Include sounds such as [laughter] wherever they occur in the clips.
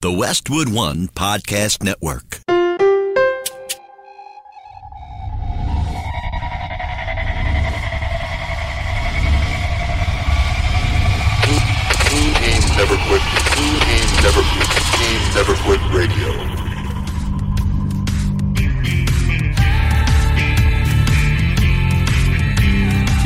The Westwood One Podcast Network. Team team Never Quit. Team Never Quit. Team Never Quit Radio.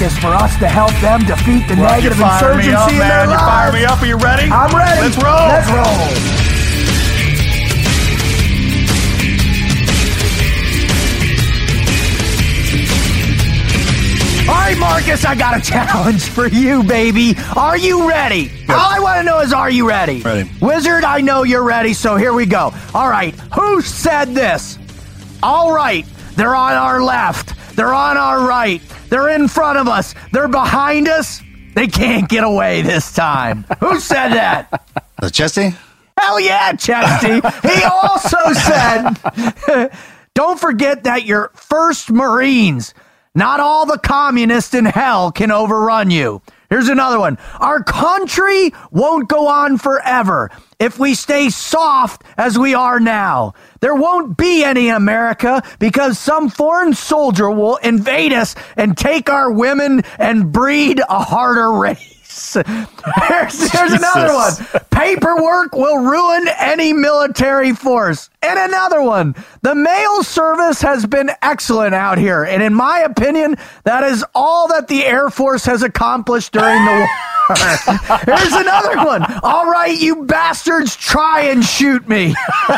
Marcus, for us to help them defeat the Well, negative you fire me insurgency up, in their man. You fire me up. Are you ready? I'm ready. Let's roll. Let's roll. All right, Marcus, I got a [laughs] challenge for you, baby. Are you ready? All I want to know is, are you ready? Ready. Wizard, I know you're ready, so here we go. All right, who said this? All right, they're on our left. They're on our right. They're in front of us. They're behind us. They can't get away this time. who said that? Uh, Chesty? Hell yeah, Chesty. he also said, [laughs] don't forget that your first Marines, not all the communists in hell can overrun you. Here's another one. Our country won't go on forever if we stay soft as we are now. There won't be any America because some foreign soldier will invade us and take our women and breed a harder race. [laughs] Here's, here's another one. Paperwork will ruin any military force. And another one. The mail service has been excellent out here. And in my opinion, that is all that the Air Force has accomplished during the war. [laughs] Here's another one. All right, you bastards, try and shoot me. [laughs]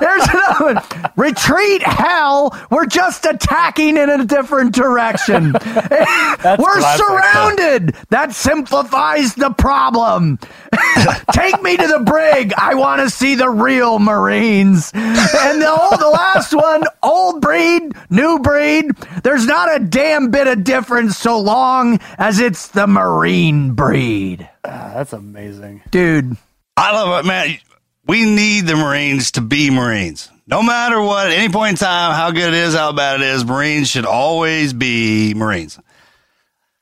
Here's another one. Retreat, hell. We're just attacking in a different direction. We're classic. surrounded. That simplifies the problem. [laughs] Take me to the brig. I want to see the real Marines. And the, old, the last one, old breed, new breed. There's not a damn bit of difference so long as it's the Marine breed. Ah, that's amazing. Dude, I love it, man. We need the Marines to be Marines. No matter what, at any point in time, how good it is, how bad it is, Marines should always be Marines.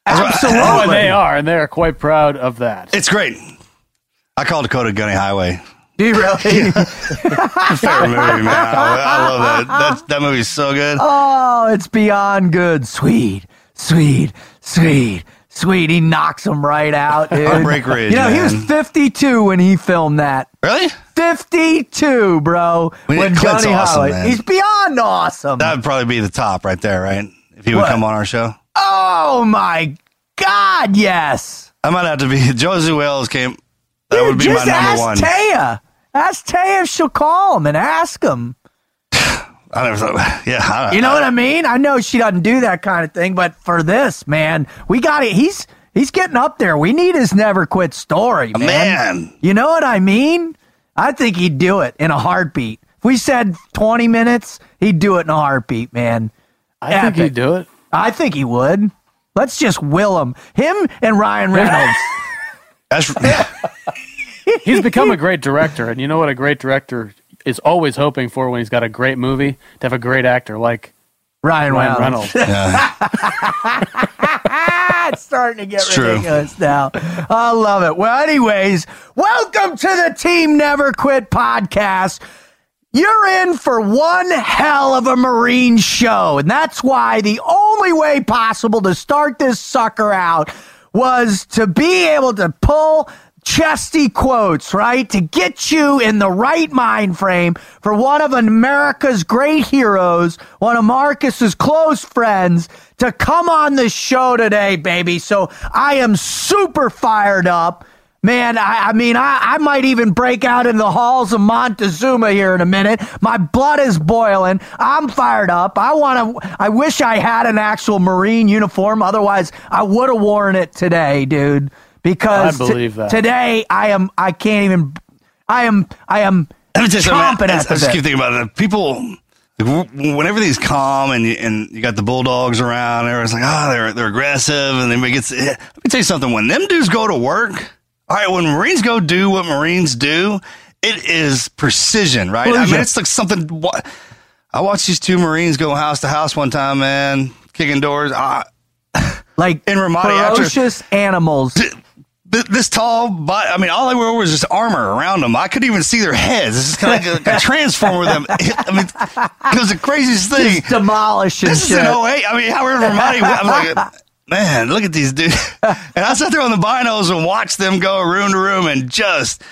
Absolutely. Oh, and they are, and they are quite proud of that. It's great. I call Dakota Gunny Highway. Do you really? [laughs] Favorite movie, man. I, I love that. That that movie's so good. Oh, it's beyond good. Sweet, sweet, sweet, sweet. He knocks him right out, dude. Heartbreak Ridge, You know, he was 52 when he filmed that. Really? 52, bro. We when Clint's Johnny awesome, Highway. man. He's beyond awesome. That would probably be the top right there, right? If he would What? come on our show. Oh my God, yes. I might have to be [laughs] Josey Wales came. That would be my number ask one. Taya. Ask Taya if she'll call him and ask him. [sighs] I never thought. [sighs] Yeah, I, You know what I mean? I know she doesn't do that kind of thing, but for this, man, we got it. He's he's getting up there. We need his never quit story, man. man. You know what I mean? I think he'd do it in a heartbeat. If we said 20 minutes, he'd do it in a heartbeat, man. I think he'd do it. I think he would. Let's just will him. Him and Ryan Reynolds. [laughs] That's He's become a great director, and you know what a great director is always hoping for when he's got a great movie to have a great actor like Ryan, Ryan Reynolds. Reynolds. [laughs] It's starting to get It's true. ridiculous now. I love it. Well, anyways, welcome to the Team Never Quit podcast. You're in for one hell of a Marine show, and that's why the only way possible to start this sucker out was to be able to pull chesty quotes, right? To get you in the right mind frame for one of America's great heroes, one of Marcus's close friends, to come on the show today, baby. So I am super fired up. Man, I, I mean, I, I might even break out in the halls of Montezuma here in a minute. My blood is boiling. I'm fired up. I want to. I wish I had an actual Marine uniform. Otherwise, I would have worn it today, dude. Because I believe that. today I am. I can't even. I am. I am. Let me tell you something. chomping. I, at the I just keep thinking about it. People, like, w- when everything's calm and you, and you got the bulldogs around, everyone's like, oh, they're they're aggressive, and then gets. eh. Let me tell you something. When them dudes go to work, all right, when Marines go do what Marines do, it is precision, right? I mean, it's like something. I watched these two Marines go house to house one time, man, kicking doors. Ah, [laughs] Like In Ramadi after- animals. th- this tall, but I mean, all they were was just armor around them. I couldn't even see their heads. This is kind of like a, a [laughs] transformer. Them, [laughs] I mean, it was the craziest thing. Demolishing This is shit. in 08. I mean, however, Ramadi, I'm like, man, look at these dudes. [laughs] And I sat there on the binos and watched them go room to room and just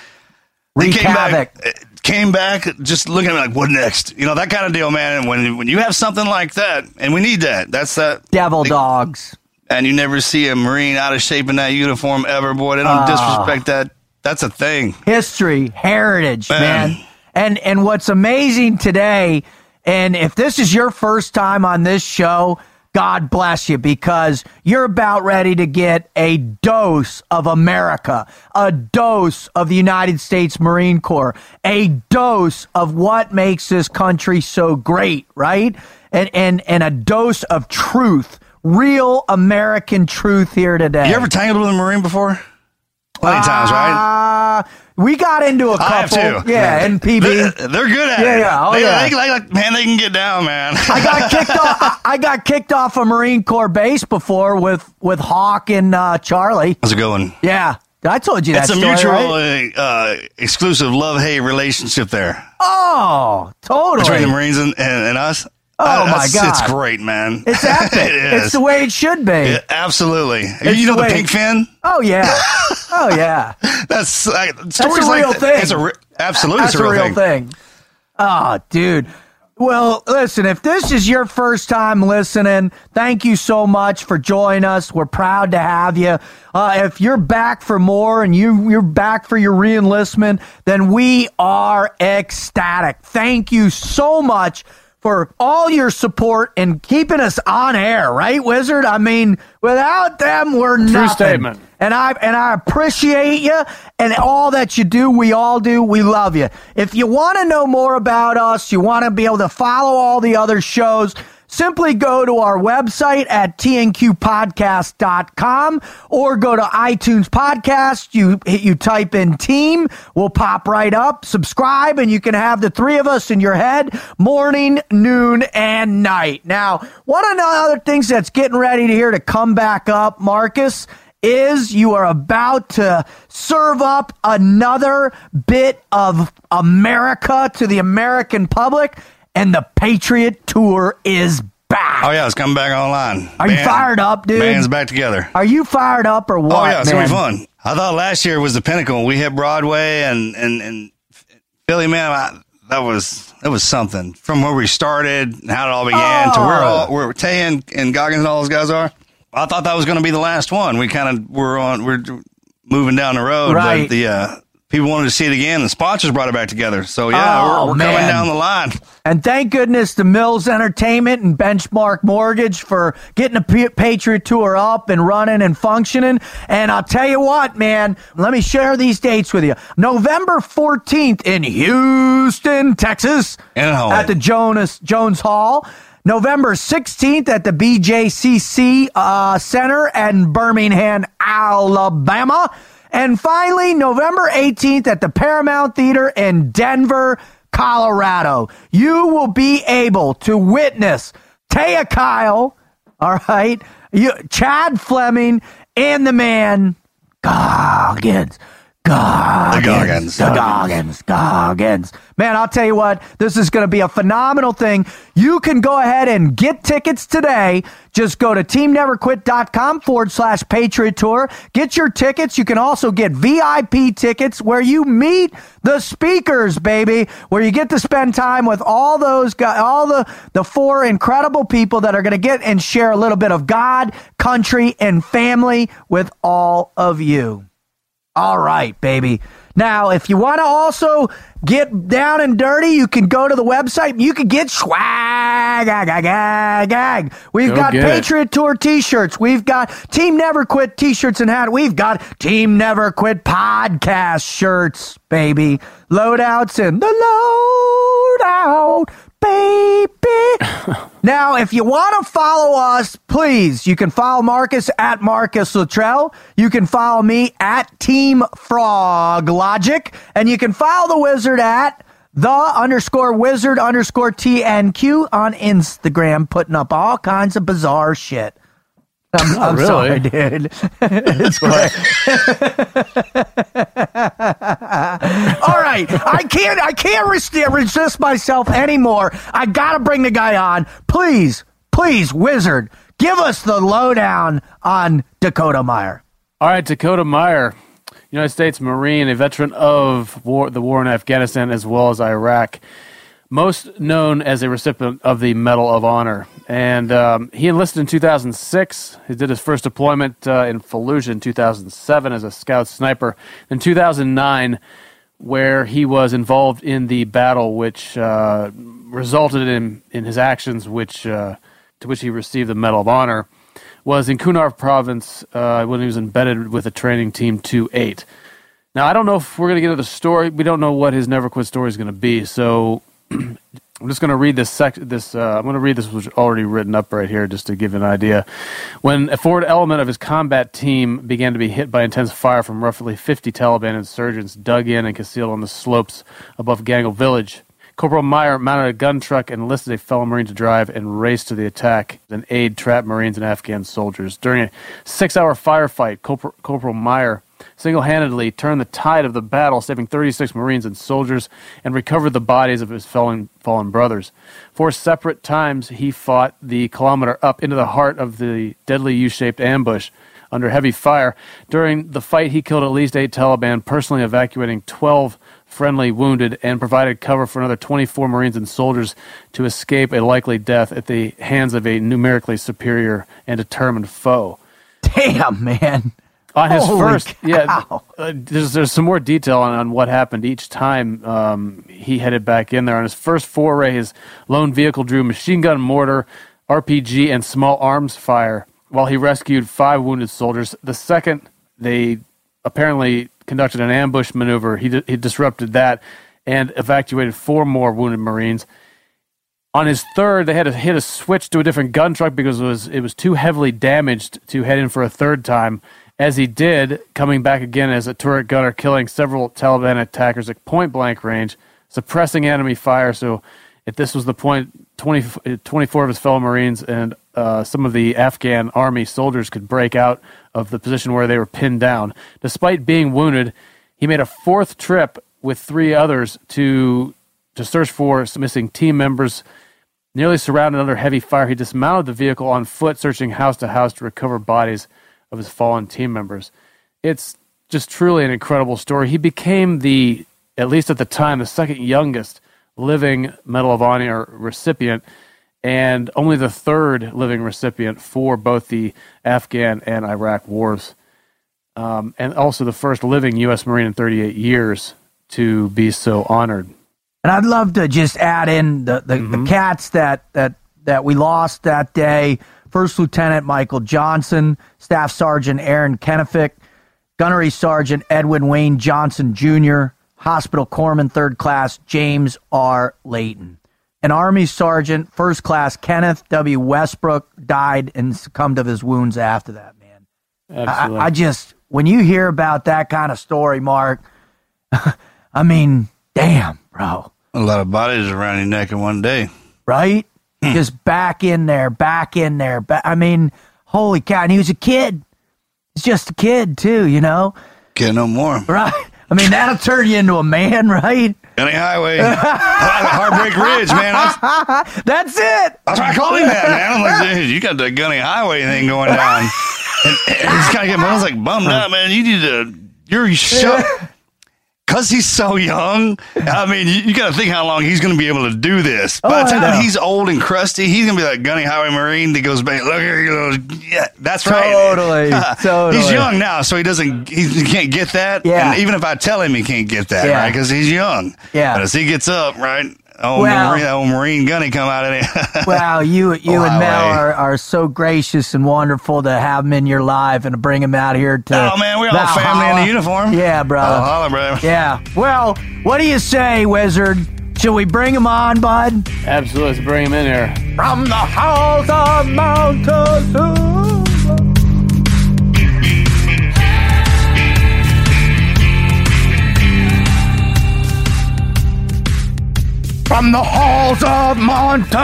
Wreak came back, came back, just looking at me like, what next? You know, that kind of deal, man. And when when you have something like that, and we need that, that's that. Devil dogs. And you never see a Marine out of shape in that uniform ever, boy. They Ah. don't disrespect that. That's a thing. history, heritage, Man. man. And and what's amazing today, and if this is your first time on this show, God bless you because you're about ready to get a dose of America, a dose of the United States Marine Corps, a dose of what makes this country so great, right? And and and a dose of truth, real American truth here today. You ever tangled with a Marine before? Plenty of times, right? Uh, we got into a couple. I have too. Yeah, and PB. They're, they're good at Yeah, it. yeah. Oh, they, yeah. They, like, like, man, they can get down, man. [laughs] I got kicked off. I- got kicked off a Marine Corps base before with with Hawk and uh, Charlie. How's it going? Yeah, I told you that It's a story, mutual, right? uh, uh, exclusive love hate relationship there Oh, totally. between the Marines and, and, and us. Oh, Uh, my God. it's great, man. It's [laughs] epic. it is. It's the way it should be. Yeah, absolutely. It's you know the the, fin? Oh yeah. [laughs] Oh yeah. That's like, stories a like real that- thing. It's a re- absolutely That's it's a real, thing. Oh, dude. Well, listen, if this is your first time listening, thank you so much for joining us. We're proud to have you. Uh, if you're back for more and you, you're back for your reenlistment, then we are ecstatic. Thank you so much for all your support and keeping us on air, right, Wizard? I mean, without them, we're nothing. statement. And I and I appreciate you and all that you do. We all do. We love you. If you want to know more about us, you want to be able to follow all the other shows, simply go to our website at tnqpodcast.com or go to iTunes podcast. You you type in team, we'll pop right up. Subscribe and you can have the three of us in your head morning, noon, and night. Now, one of the other things that's getting ready to here to come back up, Marcus, is you are about to serve up another bit of America to the American public, and the Patriot Tour is back. Oh, yeah, it's coming back online. Are you fired up, dude? Band's back together. Are you fired up or what? Oh yeah, it's man? gonna be fun. I thought last year was the pinnacle. We hit Broadway and and and Philly, man. I, that was that was something from where we started and how it all began to where Oh. all where Tay and, and Goggins and all those guys are. I thought that was going to be the last one. We kind of were on we're moving down the road, Right. but the uh, people wanted to see it again. The sponsors brought it back together. So yeah, Oh, we're, we're coming down the line. And thank goodness to Mills Entertainment and Benchmark Mortgage for getting the Patriot Tour up and running and functioning. And I'll tell you what, man, let me share these dates with you. November 14th in Houston, Texas, at the Jonas Jones Hall. November 16th at the BJCC uh, Center in Birmingham, Alabama. And finally, November 18th at the Paramount Theater in Denver, Colorado. You will be able to witness Taya Kyle, [laughs] all right, you, Chad Fleming, and the man Goggins. Goggins. Goggins. The Goggins. Goggins. Man, I'll tell you what, this is going to be a phenomenal thing. You can go ahead and get tickets today. Just go to teamneverquit.com forward slash Patriot Tour. Get your tickets. You can also get VIP tickets where you meet the speakers, baby, where you get to spend time with all those guys, all the, the four incredible people that are going to get and share a little bit of God, country, and family with all of you. All right, baby. Now, if you want to also get down and dirty, you can go to the website. You can get swag. Gag, gag, gag. We've Go got get it. Patriot Tour t-shirts. We've got Team Never Quit t-shirts and hat. We've got Team Never Quit podcast shirts, baby. Loadouts and the loadout, baby. [laughs] Now, if you want to follow us, please, you can follow Marcus at Marcus Luttrell. You can follow me at Team Frog Logic. And you can follow the wizard at the underscore wizard underscore TNQ on Instagram, putting up all kinds of bizarre shit. I'm, [laughs] I'm really? sorry, dude. [laughs] it's. [laughs] All right, I can't. I can't resist, resist myself anymore. I gotta bring the guy on. Please, please, Wizard, give us the lowdown on Dakota Meyer. All right, Dakota Meyer, United States Marine, a veteran of war, the war in Afghanistan as well as Iraq, most known as a recipient of the Medal of Honor. And um, he enlisted in 2006. He did his first deployment uh, in Fallujah in 2007 as a scout sniper. In 2009, where he was involved in the battle, which uh, resulted in in his actions, which uh, to which he received the Medal of Honor, was in Kunar Province uh, when he was embedded with a training team 2-8. Now I don't know if we're going to get into the story. We don't know what his Never Quit story is going to be, so. I'm just going to read this sec- this uh, I'm going to read this was already written up right here just to give an idea. When a forward element of his combat team began to be hit by intense fire from roughly 50 Taliban insurgents dug in and concealed on the slopes above Ganjgal village, Corporal Meyer mounted a gun truck and enlisted a fellow Marine to drive and race to the attack and aid trapped Marines and Afghan soldiers. During a six-hour firefight, Corpor- Corporal Meyer single-handedly turned the tide of the battle, saving 36 Marines and soldiers, and recovered the bodies of his fallen, fallen brothers. Four separate times he fought the kilometer up into the heart of the deadly U-shaped ambush under heavy fire. During the fight, he killed at least eight Taliban, personally evacuating 12 friendly wounded, and provided cover for another 24 Marines and soldiers to escape a likely death at the hands of a numerically superior and determined foe. Damn, man. On his Holy first, yeah, uh, there's, there's some more detail on, on what happened each time um, he headed back in there. On his first foray, his lone vehicle drew machine gun, mortar, RPG, and small arms fire while he rescued five wounded soldiers. The second, they apparently conducted an ambush maneuver. He, di- he disrupted that and evacuated four more wounded Marines. On his third, they had to hit a switch to a different gun truck because it was it was too heavily damaged to head in for a third time. As he did, coming back again as a turret gunner, killing several Taliban attackers at point blank range, suppressing enemy fire. So, if this was the point, 20, 24 of his fellow Marines and uh, some of the Afghan army soldiers could break out of the position where they were pinned down. Despite being wounded, he made a fourth trip with three others to to search for missing team members. Nearly surrounded under heavy fire, he dismounted the vehicle on foot, searching house to house to recover bodies of his fallen team members. It's just truly an incredible story. He became the, at least at the time, the second youngest living Medal of Honor recipient, and only the third living recipient for both the Afghan and Iraq wars. um, and also the first living U.S. Marine in 38 years to be so honored. And I'd love to just add in the, the, the cats that, that, that we lost that day. First Lieutenant Michael Johnson, Staff Sergeant Aaron Kenefick, Gunnery Sergeant Edwin Wayne Johnson Jr., Hospital Corpsman Third Class James R. Layton. An Army Sergeant First Class Kenneth W. Westbrook died and succumbed of his wounds after that, man. I, I just, when you hear about that kind of story, Mark, [laughs] I mean, damn, bro A lot of bodies around your neck in one day. right? Hmm. Just back in there, back in there. Ba- I mean, holy cow! And he was a kid. He's just a kid too, you know, Get no more. right? I mean, that'll turn you into a man, [laughs] right? Gunny Highway. [laughs] Heartbreak Ridge, man. That's, [laughs] That's it. that's why I call him that, man. I'm like, dude, you got the Gunny Highway thing going down. And, and he's kind of getting, I was like, bummed out, man. You need to, you're so, because he's so young. I mean, you, you got to think how long he's going to be able to do this. Oh, By Oh, the time he's old and crusty, he's going to be like Gunny Highway Marine that goes back. Look here, you know, yeah, that's right. Totally, [laughs] totally. He's young now, so he doesn't, he, he can't get that. Yeah. And even if I tell him, he can't get that, Yeah. right? Because he's young. Yeah. But as he gets up, right? Oh, Well- Marine, old Marine Gunny come out of there. [laughs] Wow, you you Oh, and Mel are, are so gracious and wonderful to have him in your life and to bring him out here to. oh man, we're all family in the uniform. Yeah, brother. Oh, holla, bro. Yeah. Well, what do you say, Wizard? Should we bring him on, bud? Absolutely. Let's bring him in here. From the halls of Montezuma. From the halls of Montezuma,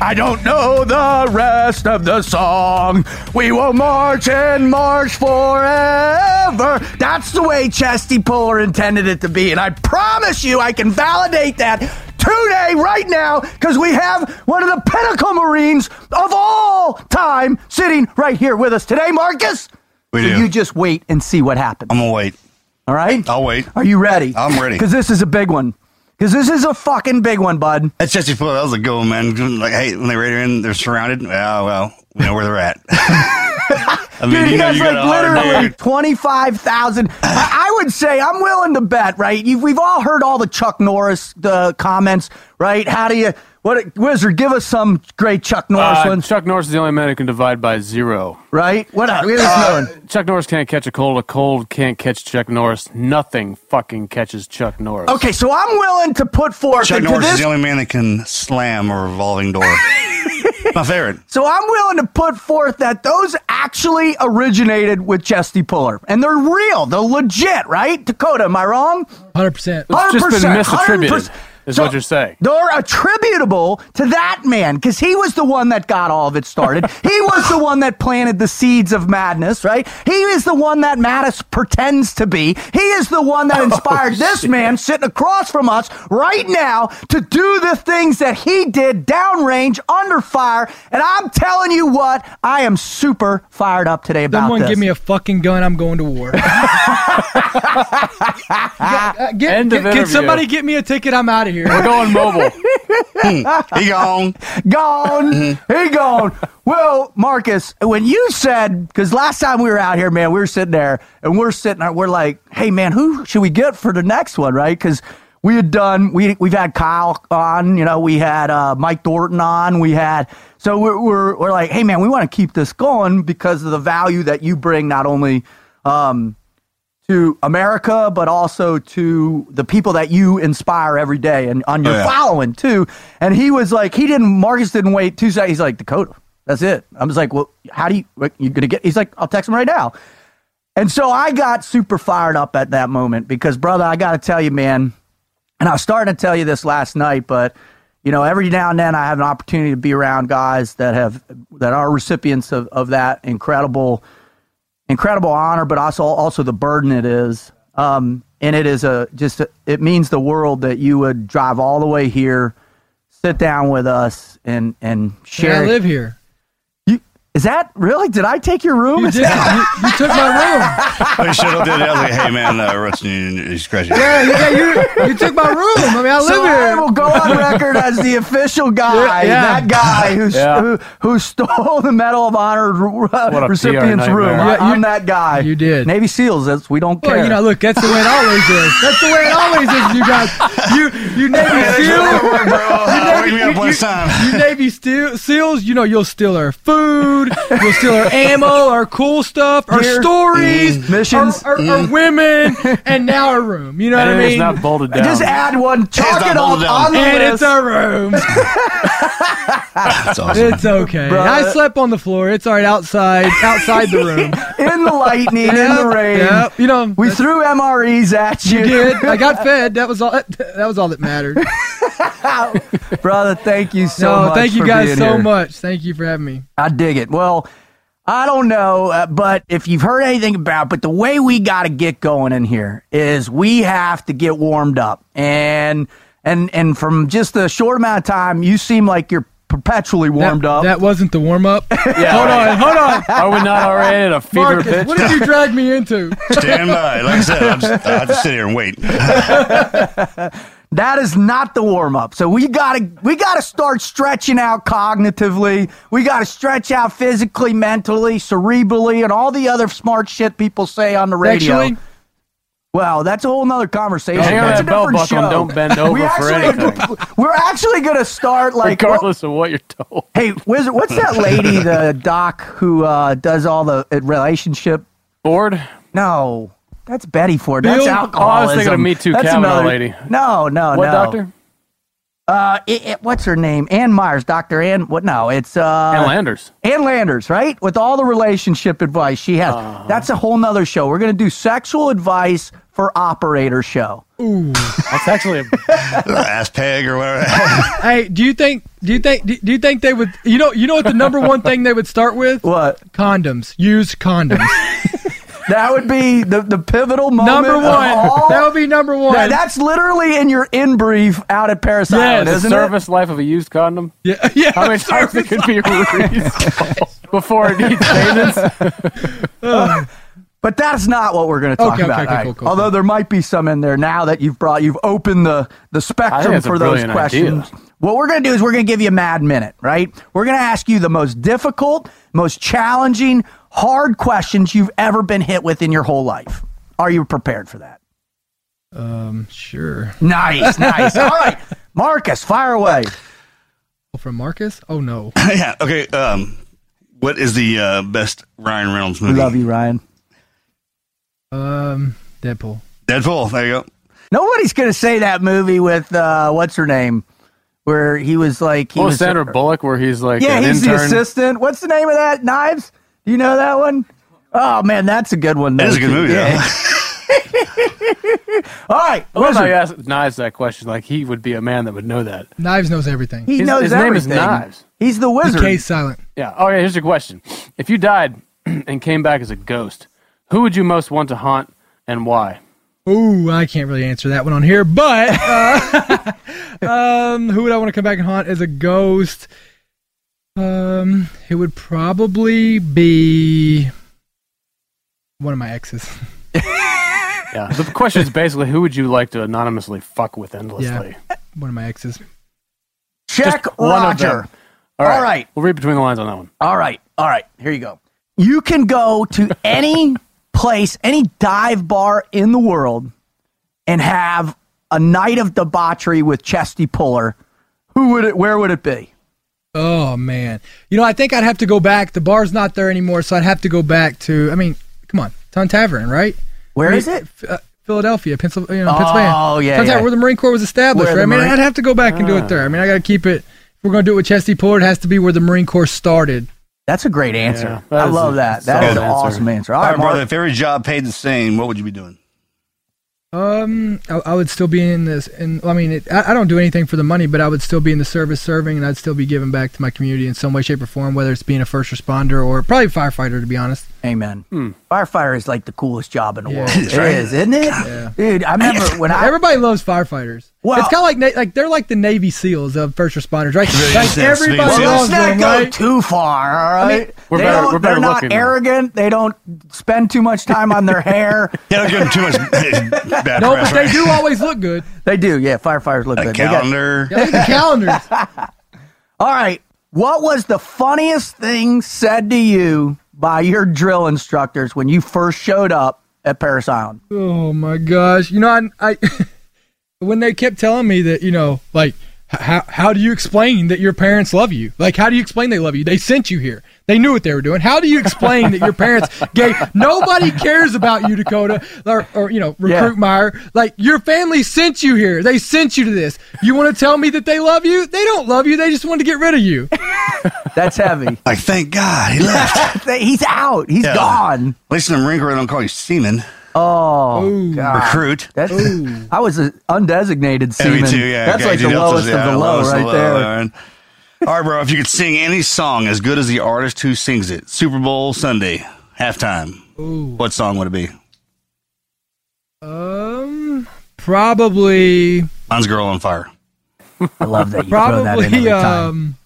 I don't know the rest of the song. We will march and march forever. That's the way Chesty Puller intended it to be, and I promise you I can validate that today, right now, because we have one of the pinnacle Marines of all time sitting right here with us today, Marcus. We so do. you just wait and see what happens. I'm gonna wait. all right? I'll wait. Are you ready? I'm ready. [laughs] Because this is a big one. Because this is a fucking big one, bud. That's Chesty Puller. That was a one, man. Like, hey, when they her in, they're surrounded. Well, well, we know where they're at. [laughs] I mean, Dude, he you know, has you like got a hard literally 25,000. I, I would say, I'm willing to bet, right? you we've all heard all the Chuck Norris the comments, right? How do you, what, Wizard, give us some great Chuck Norris Uh, ones, Chuck Norris is the only man who can divide by zero. right? What, give us Uh, one. Chuck Norris can't catch a cold. A cold can't catch Chuck Norris. Nothing fucking catches Chuck Norris. Okay, so I'm willing to put forth Chuck Norris this is the only man that can slam a revolving door. [laughs] My. [laughs] So I'm willing to put forth that those actually originated with Chesty Puller, and they're real, they're legit, right? Dakota, am I wrong? Hundred percent. It's just been 100%, misattributed, 100%. is So what you're saying. They're attributable to that man because he was the one that got all of it started. [laughs] he was the one that planted the seeds of madness, right? He is the one that Mattis pretends to be. He is the one that [laughs] inspired this man sitting across from us right now to do the things that he did downrange, under fire. And I'm telling you what, I am super fired up today about Someone this. give me a fucking gun. I'm going to war. [laughs] Uh, get, End of get- can somebody get me a ticket? I'm out of here. We're going mobile. [laughs] He gone. gone. Mm-hmm. He gone. Well, Marcus, when you said, because last time we were out here, man, we were sitting there and we're sitting there, we're like, hey, man, who should we get for the next one, right? Because we had done, we, we've had Kyle on, you know, we had uh, Mike Thornton on, we had, so we're, we're, we're like, hey, man, we want to keep this going because of the value that you bring not only, um, to America, but also to the people that you inspire every day and on your Oh, yeah. following too. And he was like, he didn't, Marcus didn't wait two seconds. He's like, Dakota, that's it. I was like, well, how do you, what, you gonna get, he's like, I'll text him right now. And so I got super fired up at that moment because, brother, I got to tell you, man, and I was starting to tell you this last night, but you know, every now and then I have an opportunity to be around guys that have that are recipients of, of that incredible incredible honor, but also also the burden it is. Um, and it is a just a, it means the world that you would drive all the way here, sit down with us, and and Can I live here? Is that really? Did I take your room? You, did, you, you took my room. I showed up the other day. I was like, "Hey man, uh, Russ, you, you scratch it." Yeah, yeah, you, you took my room. I mean, I live so I will go on record as the official [laughs] guy, Yeah, yeah. that guy who, Yeah. who who stole the Medal of Honor uh, recipient's room. nightmare. I, Yeah, you- am that guy. you did. Navy SEALs. That's we don't care. Well, you know, look, that's the way it always is. That's the way it always is. You guys, you you [laughs] Navy SEAls, Uh, wake me up when it's time. you Navy Steel, SEAls. You know, you'll steal our food, you'll steal our ammo, our cool stuff, our Gear, stories, mm, missions. our, our, our women, [laughs] and now our room. You know what I And mean? it's not bolted down. just add one. Chalk not it off bolted down. on the and list. it's our room. [laughs] That's awesome. It's okay. Bruh. I slept on the floor. It's all right outside, outside the room. [laughs] in the lightning, in the rain. yep. You know, We threw MREs at you. you did. I got fed. That was all. That was all that mattered. brother. Thank you so no, much. thank you for guys being so here. much. Thank you for having me. I dig it. Well, I don't know, uh, but if you've heard anything about, but the way we got to get going in here is we have to get warmed up, and and and from just a short amount of time, you seem like you're perpetually warmed that, up. That wasn't the warm up. [laughs] Yeah, hold right. on, hold on. Are we not already at a fever Marcus, pitch? what did you drag me into? Stand by. Like I said, I'm just, I have to sit here and wait. [laughs] That is not the warm up. So we gotta we gotta start stretching out cognitively. We gotta stretch out physically, mentally, cerebrally, and all the other smart shit people say on the radio. Sexually? Well, that's a whole nother conversation. Hang on That's that a belt buckle show. don't bend [laughs] over We for actually- anything. [laughs] We're actually gonna start like. Regardless of what you're told. hey, Wizard, what's that lady, the doc who uh, does all the relationship? board? No, that's Betty Ford. That's Bill? Oh, I was alcoholism. thinking of Me Too That's Kavanaugh another- lady. No, no, no. What no. doctor? Uh, it, it- what's her name? Ann Myers, Doctor Ann. What? No, it's uh, and Landers. Ann Landers, right? With all the relationship advice she has. Uh-huh. That's a whole nother show. We're gonna do sexual advice for operator show. Ooh, that's actually a, [laughs] Ass peg or whatever. [laughs] Hey, do you think? Do you think? Do, do you think they would? You know, you know what the number one thing they would start with? What? Condoms. Use condoms. [laughs] That would be the, the pivotal moment. number of one. all- That would be number one. That- that's literally in your in brief out at Parris Island, Yes. the isn't service life of a used condom. yeah, yeah. How many times it could be reused [laughs] before it needs maintenance? it? [laughs] Uh, but that's not what we're going to talk Okay, okay, about. okay, All right. cool, cool, Although cool. there might be some in there now that you've brought, you've opened the the spectrum for those questions. idea. What we're going to do is we're going to give you a mad minute, right? We're going to ask you the most difficult, most challenging, hard questions you've ever been hit with in your whole life. Are you prepared for that? Um, sure. Nice, nice. [laughs] All right, Marcus, fire away. Oh, from Marcus? Oh no. [laughs] yeah. Okay. Um, what is the uh, best Ryan Reynolds movie? Love you, Ryan. Um, Deadpool. Deadpool. There you go. Nobody's gonna say that movie with uh, what's her name, where he was like he What was was Sandra Bullock, where he's like Yeah, an he's intern? the assistant. What's the name of that? Knives? Do you know that one? Oh man, that's a good one. That though, is a good movie. Yeah. [laughs] All right, I love how you asked Knives that question. Like he would be a man that would know that. Knives knows everything. He His- knows his name is everything. Knives. He's the wizard. Case silent. Yeah. Oh yeah. Here's your question: If you died [clears throat] and came back as a ghost, who would you most want to haunt and why? Ooh, I can't really answer that one on here, but uh, [laughs] um, who would I want to come back and haunt as a ghost? Um, it would probably be one of my exes. [laughs] Yeah. The question is basically, who would you like to anonymously fuck with endlessly? Yeah, One of my exes. Check Just Roger. All right. All right. We'll read between the lines on that one. All right, all right. Here you go. You can go to [laughs] any place, any dive bar in the world, and have a night of debauchery with Chesty Puller. Who would it? Where would it be? Oh man, you know I think I'd have to go back. The bar's not there anymore, so I'd have to go back to. I mean, come on, Tun Tavern, right? Where I mean, is it? F- uh, Philadelphia, Pennsylvania. You know, Pennsylvania. Oh, yeah, Tun Tavern, yeah. where the Marine Corps was established. Where Right? I the mean, Marine- I'd have to go back and do it there. I mean, I got to keep it. If we're going to do it with Chesty Puller, it has to be where the Marine Corps started. That's a great answer. Yeah, I love a that. That is an answer. awesome answer. All All right, right, brother. If every job paid the same, what would you be doing? Um, I, I would still be in this, and I mean, it, I, I don't do anything for the money, but I would still be in the service serving, and I'd still be giving back to my community in some way, shape, or form, whether it's being a first responder or probably firefighter, to be honest. Amen. Hmm. Firefighter is like the coolest job in the Yeah. world. It It is, is, isn't it? Dude, I remember when I Everybody loves firefighters. Well- it's kind of like like they're like the Navy SEAls of first responders, right? Like yeah, everybody Navy Well, loves let's not them, go right? too far, all right? We're they better- don't, we're better they're not looking, though. arrogant. They don't spend too much time on their hair. [laughs] Yeah, don't give them too much [laughs] bad No, press. but they do always look good. They do, yeah. Firefighters look A good. They got- calendar. Yeah, look at the calendars. [laughs] all right. What was the funniest thing said to you by your drill instructors when you first showed up at Parris Island? Oh my gosh! You know, I, I [laughs] when they kept telling me that, you know, like how how do you explain that your parents love you? Like, how do you explain they love you? They sent you here. They knew what they were doing. How do you explain that your parents gave? Nobody cares about you, Dakota, or, or you know, recruit Meyer. Like your family sent you here. They sent you to this. You want to tell me that they love you? They don't love you. They just want to get rid of you. [laughs] That's heavy. Like, thank God he left. [laughs] He's out. He's Yeah. gone. At least in the Marine Corps, they don't call you seaman. Oh, Ooh. God. Recruit. That's, I was an undesignated Yeah, me seaman. too, yeah. That's Okay, like the dude, lowest yeah, of the low right the there. low, man. All right, bro. If you could sing any song as good as the artist who sings it, Super Bowl Sunday, halftime, Ooh. what song would it be? Um, probably, Mine's Girl on Fire. I love that you throw that in every probably, time.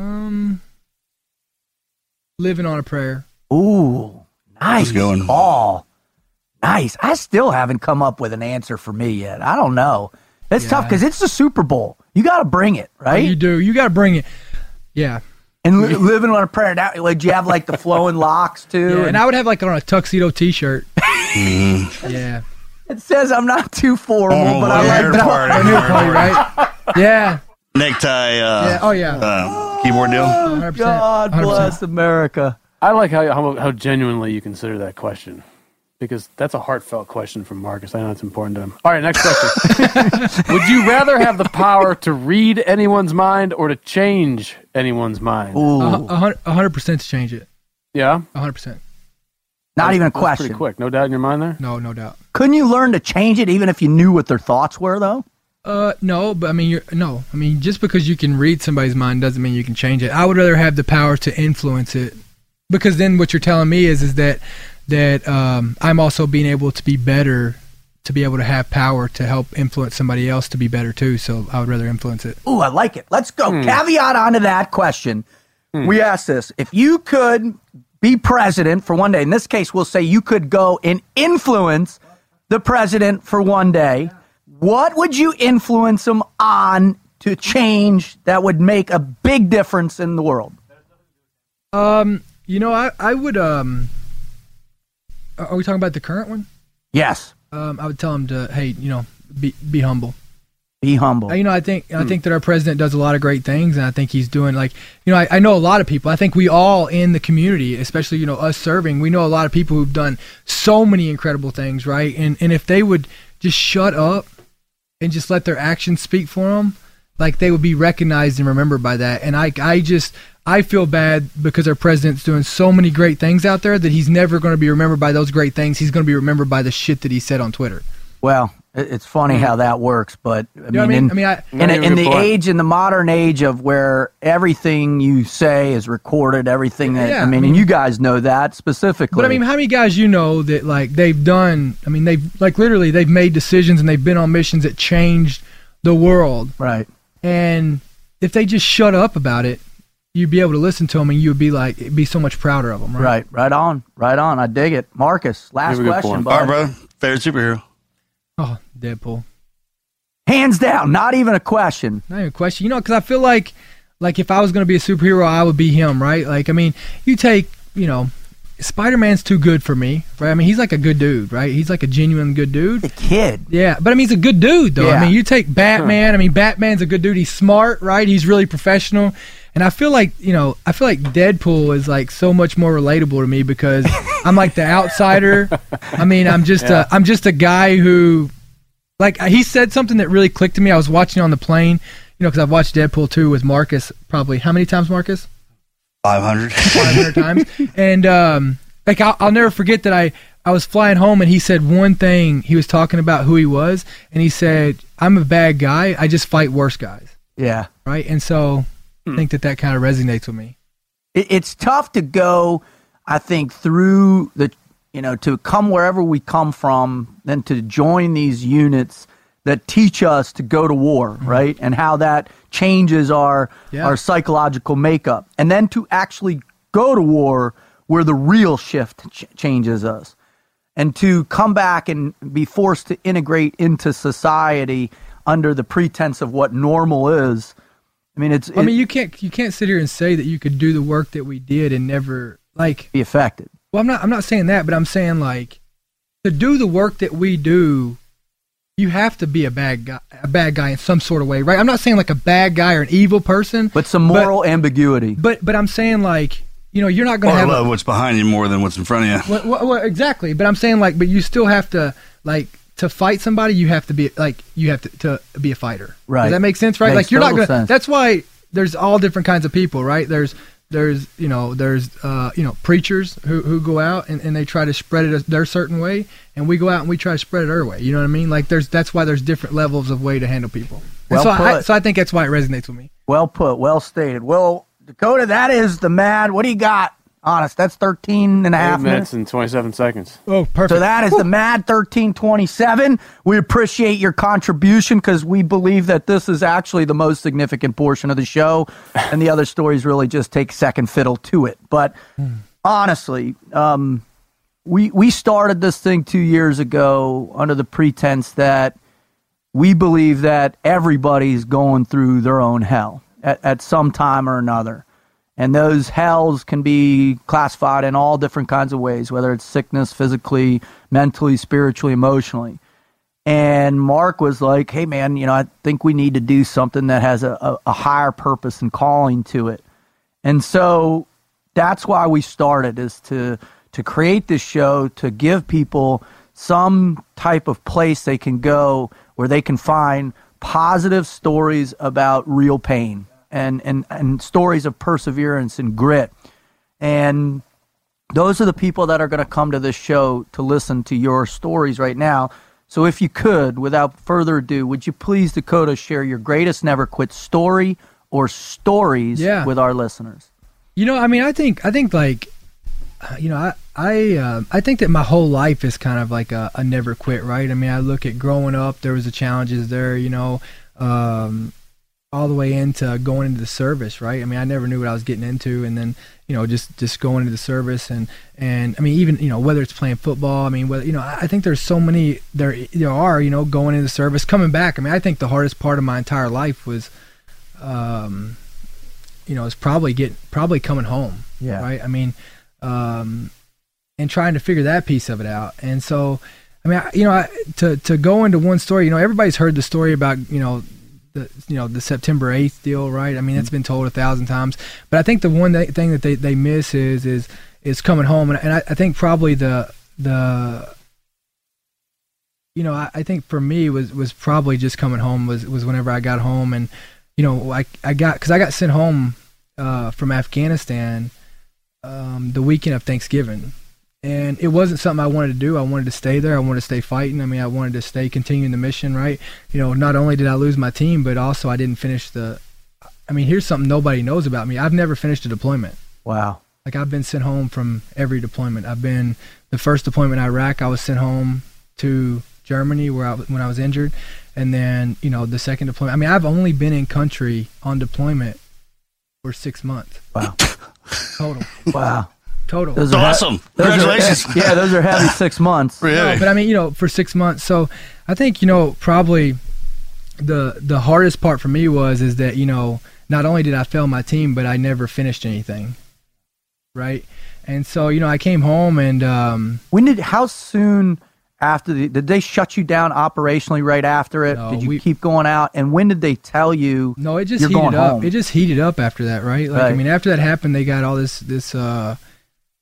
um, um, living on a prayer. Ooh, nice. going. call. Nice. I still haven't come up with an answer for me yet. I don't know. It's tough because it's the Super Bowl. You got to bring it, right? You do. You got to bring it. Yeah. and li- living on a prayer. Now, like, do you have like the flowing locks too? yeah. And I would have like on a tuxedo T-shirt. [laughs] yeah. it says I'm not too formal, Oh, but I like that. party. A new party, right? Yeah. Necktie, uh, Yeah. Oh yeah. uh, keyboard deal. 100%. God 100%. bless America. I like how, how how genuinely you consider that question because that's a heartfelt question from Marcus. I know it's important to him. All right, next question. [laughs] Would you rather have the power to read anyone's mind or to change anyone's mind? Ooh, A a hundred- a hundred percent to change it. Yeah, A hundred percent. not even a question. Pretty quick, no doubt in your mind there. No, no doubt. Couldn't you learn to change it even if you knew what their thoughts were, though? Uh, no, but I mean, you're no. I mean, just because you can read somebody's mind doesn't mean you can change it. I would rather have the power to influence it, because then what you're telling me is is that that um, I'm also being able to be better, to be able to have power to help influence somebody else to be better too. So I would rather influence it. Ooh, I like it. Let's go. Hmm. Caveat onto that question. We asked this. If you could be president for one day, in this case, we'll say you could go and influence the president for one day, what would you influence him on to change that would make a big difference in the world? Um, you know, I I would um. Are we talking about the current one? Yes. Um, I would tell him to, hey, you know, be be humble. Be humble. You know, I think I think that our president does a lot of great things, and I think he's doing like you know I, I know a lot of people. I think we all in the community, especially you know us serving, we know a lot of people who've done so many incredible things, right? And and if they would just shut up and just let their actions speak for them, like they would be recognized and remembered by that. And I I just I feel bad because our president's doing so many great things out there that he's never going to be remembered by those great things. He's going to be remembered by the shit that he said on Twitter. Well, it's funny mm-hmm. how that works, but I know what I mean, mean? in, I mean, I- in, Yeah, in the point. age, in the modern age of where everything you say is recorded, everything that Yeah, I mean, I mean- and you guys know that specifically. But I mean, how many guys you know that like they've done? I mean, they've like literally they've made decisions and they've been on missions that changed the world. right? And if they just shut up about it, you'd be able to listen to them and you would be like be so much prouder of them, right? Right, right on, right on. I dig it, Marcus. Last have a good question, point. bud. All right, bro. Favorite superhero? Oh, Deadpool. Hands down, not even a question. Not even a question. You know, because I feel like like if I was going to be a superhero, I would be him, right? Like, I mean, you take you know. Spider Man's too good for me, right? I mean, he's like a good dude, right? He's like a genuine good dude. The kid. Yeah, but I mean, he's a good dude, though. Yeah. I mean, you take Batman. I mean, Batman's a good dude. He's smart, right? He's really professional. And I feel like, you know, I feel like Deadpool is like so much more relatable to me because [laughs] I'm like the outsider. I mean, I'm just a, I'm just a guy who, like, he said something that really clicked to me. I was watching on the plane, you know, because I've watched Deadpool 2 with Marcus probably how many times, Marcus? 500. 500 [laughs] times. And um, like I'll, I'll never forget that I I was flying home and he said one thing. He was talking about who he was, and he said, "I'm a bad guy. I just fight worse guys." Yeah, Right. And so I think that that kind of resonates with me. it, it's tough to go. I think through the, you know, to come wherever we come from, then to join these units that teach us to go to war, mm-hmm. right? And how that changes our Yeah. our psychological makeup, and then to actually go to war where the real shift ch- changes us, and to come back and be forced to integrate into society under the pretense of what normal is. I mean, it's I mean, you can't you can't sit here and say that you could do the work that we did and never like. be affected. Well, I'm not I'm not saying that, but I'm saying like to do the work that we do, you have to be a bad guy, a bad guy in some sort of way, right? I'm not saying like a bad guy or an evil person, But some moral ambiguity. but but I'm saying like you know you're not going to have a- love what's behind you more than what's in front of you. Well, well, well, exactly, but I'm saying like, but you still have to like to fight somebody. You have to be like you have to, to be a fighter. Right. Does that make sense? Right. Makes like you're not gonna. sense. That's why there's all different kinds of people. Right. There's there's you know there's uh you know preachers who who go out and, and they try to spread it their certain way, and we go out and we try to spread it our way. You know what I mean? Like there's that's why there's different levels of way to handle people. Well so I, so I think that's why it resonates with me. Well put, well stated. Well, Dakota, that is the mad. What do you got? Honest, that's 13 and a half Eight minutes. minutes and 27 seconds. Oh, perfect. So that is the Mad 1327. We appreciate your contribution because we believe that this is actually the most significant portion of the show, [laughs] and the other stories really just take second fiddle to it. But honestly, um, we we started this thing two years ago under the pretense that we believe that everybody's going through their own hell at, at some time or another. And those hells can be classified in all different kinds of ways, whether it's sickness, physically, mentally, spiritually, emotionally. And Mark was like, hey, man, you know, I think we need to do something that has a, a, higher purpose and calling to it. And so that's why we started is to to create this show to give people some type of place they can go where they can find positive stories about real pain and and, and stories of perseverance and grit. And those are the people that are going to come to this show to listen to your stories right now. So if you could, without further ado, would you please, Dakota, share your greatest never quit story or stories Yeah. with our listeners? You know, I mean, I think I think like, uh, you know, I I uh, I think that my whole life is kind of like a, a never quit, right? I mean, I look at growing up, there was the challenges there, you know, um, all the way into going into the service, right? I mean, I never knew what I was getting into, and then you know, just just going into the service, and and I mean, even you know, whether it's playing football, I mean, whether you know, I think there's so many there there are, you know, going into the service, coming back. I mean, I think the hardest part of my entire life was. Um, you know, is probably get probably coming home. Yeah. Right. I mean, um, and trying to figure that piece of it out. And so, I mean, I, you know, I, to to go into one story, you know, everybody's heard the story about you know. The, you know the September 8th deal, right? I mean, it's been told a thousand times, but I think the one thing that they, they miss is is is coming home, and, and I, I think probably the the you know I, I think for me was was probably just coming home was was whenever I got home, and you know I I got because I got sent home uh, from Afghanistan um, the weekend of Thanksgiving, and it wasn't something I wanted to do. I wanted to stay there. I wanted to stay fighting. I mean, I wanted to stay continuing the mission. Right? You know, not only did I lose my team, but also I didn't finish the. I mean, here's something nobody knows about me. I've never finished a deployment. Wow. Like I've been sent home from every deployment. I've been the first deployment in Iraq. I was sent home to Germany where I, when I was injured, and then you know the second deployment. I mean, I've only been in country on deployment for six months Wow. total. Wow. Total. Those are Awesome. those are- Congratulations. [laughs] yeah, those are heavy six months. [laughs] Pretty No, but I mean, you know, for six months. So I think you know probably the the hardest part for me was is that you know not only did I fail my team, but I never finished anything. Right. And so you know I came home and um, When did how soon after the did they shut you down operationally right after it? No, did you we- keep going out? And when did they tell you no, it just you're heated up. home? It just heated up after that, right? Like I mean, after that happened, they got all this this uh,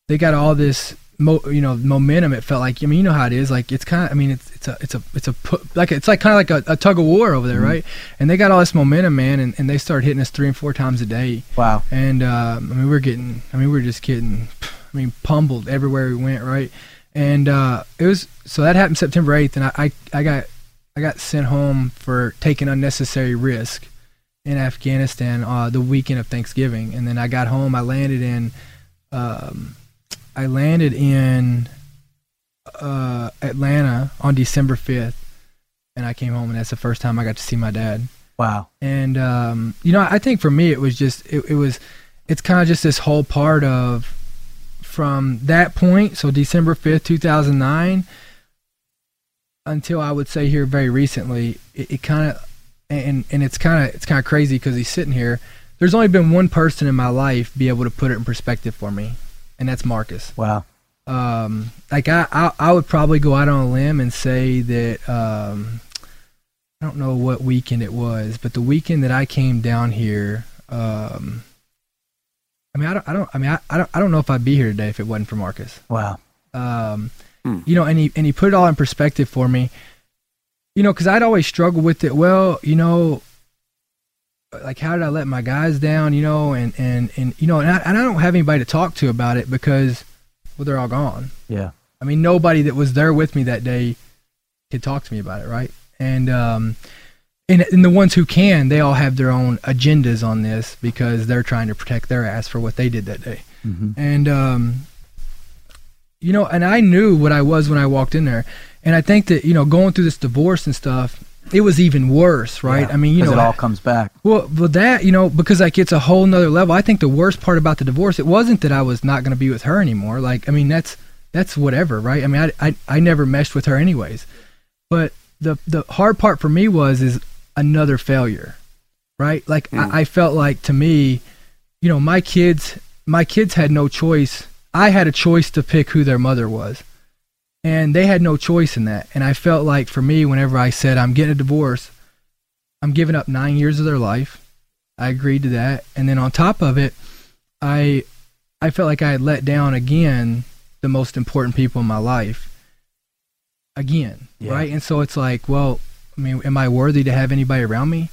they got all this mo- you know momentum. It felt like I mean you know how it is. Like it's kind of I mean it's it's a it's a it's a like it's like kind of like a, a tug of war over there, Mm-hmm. right? And they got all this momentum, man, and, and they started hitting us three and four times a day. Wow. And uh, I mean, we were getting, I mean, we are just getting, I mean, pummeled everywhere we went, right? And uh, it was so that happened September eighth, and I, I, I got, I got sent home for taking unnecessary risk in Afghanistan uh, the weekend of Thanksgiving, and then I got home. I landed in, um, I landed in uh, Atlanta on December fifth, and I came home, and that's the first time I got to see my dad. Wow. And um, you know, I think for me, it was just it, it was it's kind of just this whole part of from that point, so December fifth, two thousand nine, until I would say here very recently, it, it kind of and and it's kind of it's kind of crazy because he's sitting here. There's only been one person in my life be able to put it in perspective for me, and that's Marcus. Wow. Um, like I, I, I would probably go out on a limb and say that um, I don't know what weekend it was, but the weekend that I came down here, um, I mean, I don't, I don't, I mean, I, I don't, I don't know if I'd be here today if it wasn't for Marcus. Wow. Um, you know, and he and he put it all in perspective for me. You know, because I'd always struggle with it. Well, you know, like how did I let my guys down? You know, and and and you know, and I, and I don't have anybody to talk to about it because, well, they're all gone. Yeah. I mean, nobody that was there with me that day could talk to me about it, right? And um, and, and the ones who can, they all have their own agendas on this because they're trying to protect their ass for what they did that day. And um, you know, and I knew what I was when I walked in there, and I think that you know, going through this divorce and stuff, it was even worse, right? Yeah, I mean, you know, it all comes back. well, but that you know, because like it's a whole nother level. I think the worst part about the divorce, it wasn't that I was not going to be with her anymore. Like, I mean, that's that's whatever, right? I mean, I, I I never meshed with her anyways. But the the hard part for me was is another failure, right? Like I, hmm. I felt like to me, you know, my kids my kids had no choice. I had a choice to pick who their mother was. And they had no choice in that. And I felt like for me, whenever I said I'm getting a divorce, I'm giving up nine years of their life. I agreed to that. And then on top of it, I I felt like I had let down again the most important people in my life. Again. Yeah. Right? And so it's like, well, I mean, am I worthy to have anybody around me?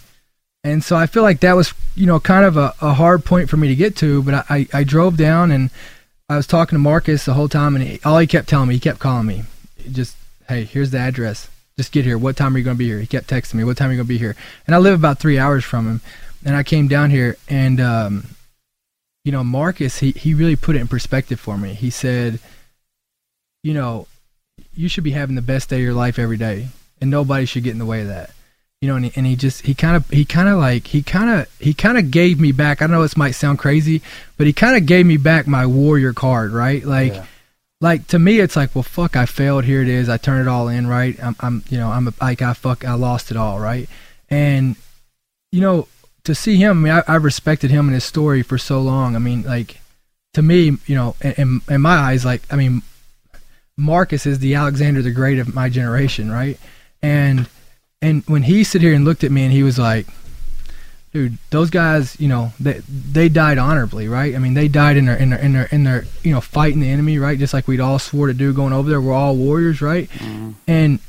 And so I feel like that was, you know, kind of a, a hard point for me to get to. But I, I, I drove down and I was talking to Marcus the whole time, and he, all he kept telling me, he kept calling me, just, hey, here's the address. Just get here. What time are you to be here? He kept texting me, what time are you to be here? And I live about three hours from him. And I came down here, and, um, you know, Marcus, he, he really put it in perspective for me. He said, you know, you should be having the best day of your life every day, and nobody should get in the way of that you know, and he, and he just he kind of he kind of like he kind of he kind of gave me back. I know this might sound crazy, but he kind of gave me back my warrior card, right? Like, Yeah. like to me, it's like, well, fuck, I failed. Here it is. I turned it all in, right? I'm, I'm you know, I'm a, like, I fuck, I lost it all, right? And you know, to see him, I mean, I, I respected him and his story for so long. I mean, like to me, you know, in, in my eyes, like I mean, Marcus is the Alexander the Great of my generation, right? And and when he sit here and looked at me and he was like, dude, those guys, you know, they they died honorably, right? I mean, they died in their in their in their in their you know fighting the enemy, right? Just like we'd all swore to do going over there. We're all warriors, right? Mm-hmm. And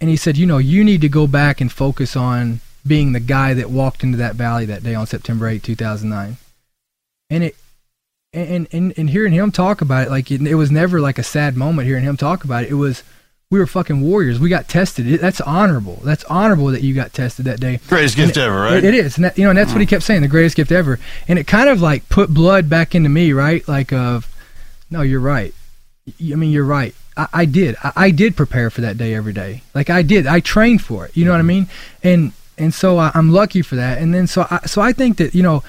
and he said, you know, you need to go back and focus on being the guy that walked into that valley that day on September 8, 2009. And it and and and hearing him talk about it, like it, it was never like a sad moment hearing him talk about it. It was we were fucking warriors. We got tested. It, that's honorable. That's honorable that you got tested that day. Greatest gift ever, right? It, it is, and that, you know, and that's what he mm. kept saying, the greatest gift ever. And it kind of like put blood back into me, right? Like of, no, you're right. I mean, you're right. I, I did. I, I did prepare for that day every day. Like I did. I trained for it. You know what I mean? And and so I, I'm lucky for that. And then so I so I think that you know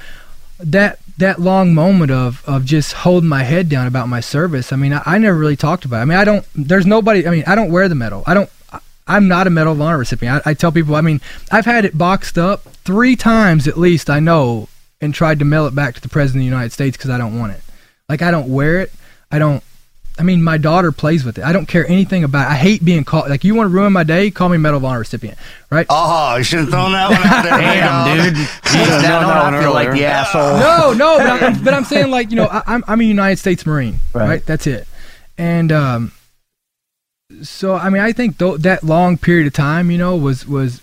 that that long moment of of just holding my head down about my service. I mean, I, I never really talked about. it. I mean, I don't. There's nobody. I mean, I don't wear the medal. I don't. I'm not a Medal of Honor recipient. I, I tell people. I mean, I've had it boxed up three times at least. I know, and tried to mail it back to the president of the United States because I don't want it. Like I don't wear it. I don't. I mean, my daughter plays with it. I don't care anything about. it. I hate being called. Like you want to ruin my day? Call me Medal of Honor recipient, right? Oh, you should have thrown that one out there. Damn, big dog. dude. [laughs] should've now known I one feel like the asshole. no, no, but I'm, [laughs] but I'm saying like you know I, I'm I'm a United States Marine, Right. right? That's it, and um, so I mean I think th- that long period of time, you know, was was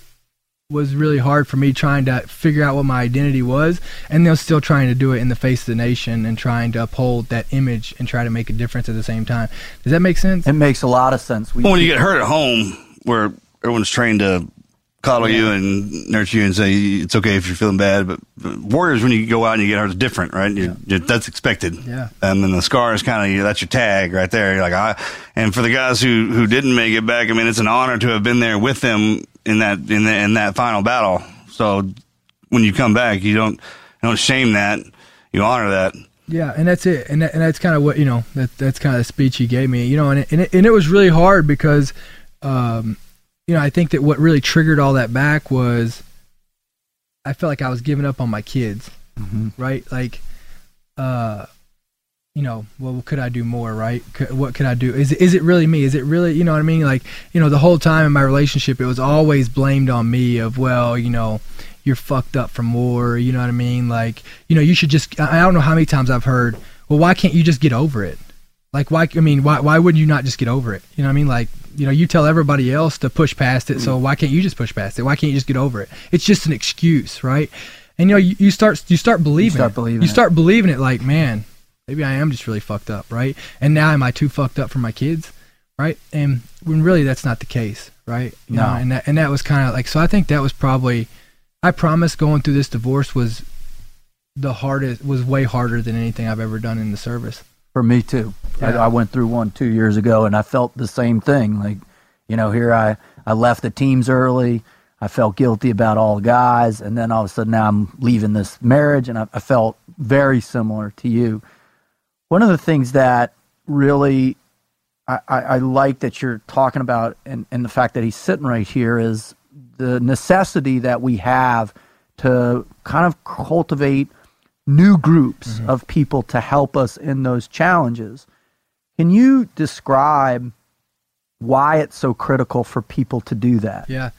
was really hard for me trying to figure out what my identity was, and they're still trying to do it in the face of the nation and trying to uphold that image and try to make a difference at the same time. Does that make sense? It makes a lot of sense. We, Well, when you get hurt at home, where everyone's trained to cuddle you and nurture you and say it's okay if you're feeling bad. But, but warriors, when you go out and you get hurt, it's different, right? You're, you're, that's expected. Yeah. And then the scar is kind of that's your tag right there. You're like, I. And for the guys who who didn't make it back, I mean, it's an honor to have been there with them in that in the, in that final battle. So when you come back, you don't you don't shame that. You honor that. Yeah, and that's it, and that, and that's kind of what you know. That that's kind of the speech he gave me, you know, and it, and it, and it was really hard because, um, you know, I think that what really triggered all that back was, I felt like I was giving up on my kids, right? Like, uh, you know, well, what could I do more, right? Could, what could I do? Is it, is it really me? Is it really, you know what I mean? Like, you know, the whole time in my relationship, it was always blamed on me of, well, you know, you're fucked up from war, you know what I mean? Like, you know, you should just, I I don't know how many times I've heard, well, why can't you just get over it? Like, why, I mean, why, why wouldn't you not just get over it? You know what I mean? Like, you know, you tell everybody else to push past it, so mm. why can't you just push past it? Why can't you just get over it? It's just an excuse, right? And you know, you, you start you start believing start it. believing you it. start believing it like, man, maybe I am just really fucked up, right? And now am I too fucked up for my kids, right? And when really that's not the case, right? You No. know, and that and that was kind of like so. I think that was probably, I promise, going through this divorce was the hardest, was way harder than anything I've ever done in the service. For me too. I, Yeah. I went through one two years ago, and I felt the same thing. Like, you know, here I I left the teams early. I felt guilty about all the guys, and then all of a sudden now I'm leaving this marriage, and I, I felt very similar to you. One of the things that really I, I, I like that you're talking about, and, and the fact that he's sitting right here is the necessity that we have to kind of cultivate new groups mm-hmm. of people to help us in those challenges. Can you describe why it's so critical for people to do that? Yeah.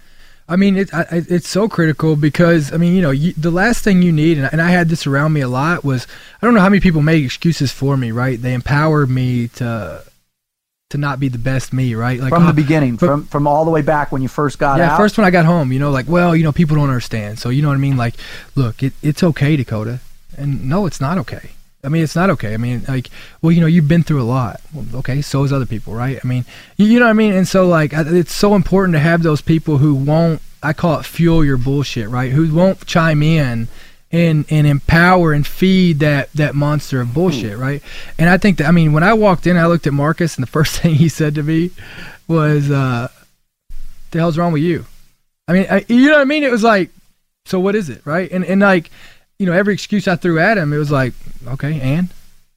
I mean, it, I, it's so critical because I mean, you know, you, the last thing you need, and I, and I had this around me a lot, was I don't know how many people make excuses for me, right? They empower me to to not be the best me, right? Like from the uh, beginning, but- from from all the way back when you first got out. yeah, out. first when I got home, you know, like, well, you know, people don't understand. So, you know what I mean? Like, look, it, it's okay, Dakota. And no, it's not okay. I mean, it's not okay. I mean, like, well, you know, you've been through a lot. Well, okay, so has other people, right? I mean, you, you know what I mean? And so, like, it's so important to have those people who won't, I call it fuel your bullshit, right? Who won't chime in and and empower and feed that that monster of bullshit, right? And I think that I mean, when I walked in, I looked at Marcus, and the [laughs] first thing he said to me was, uh, "The hell's wrong with you?" I mean, I, you know what I mean? It was like, so what is it, right? And and like, you know, every excuse I threw at him, it was like, okay, and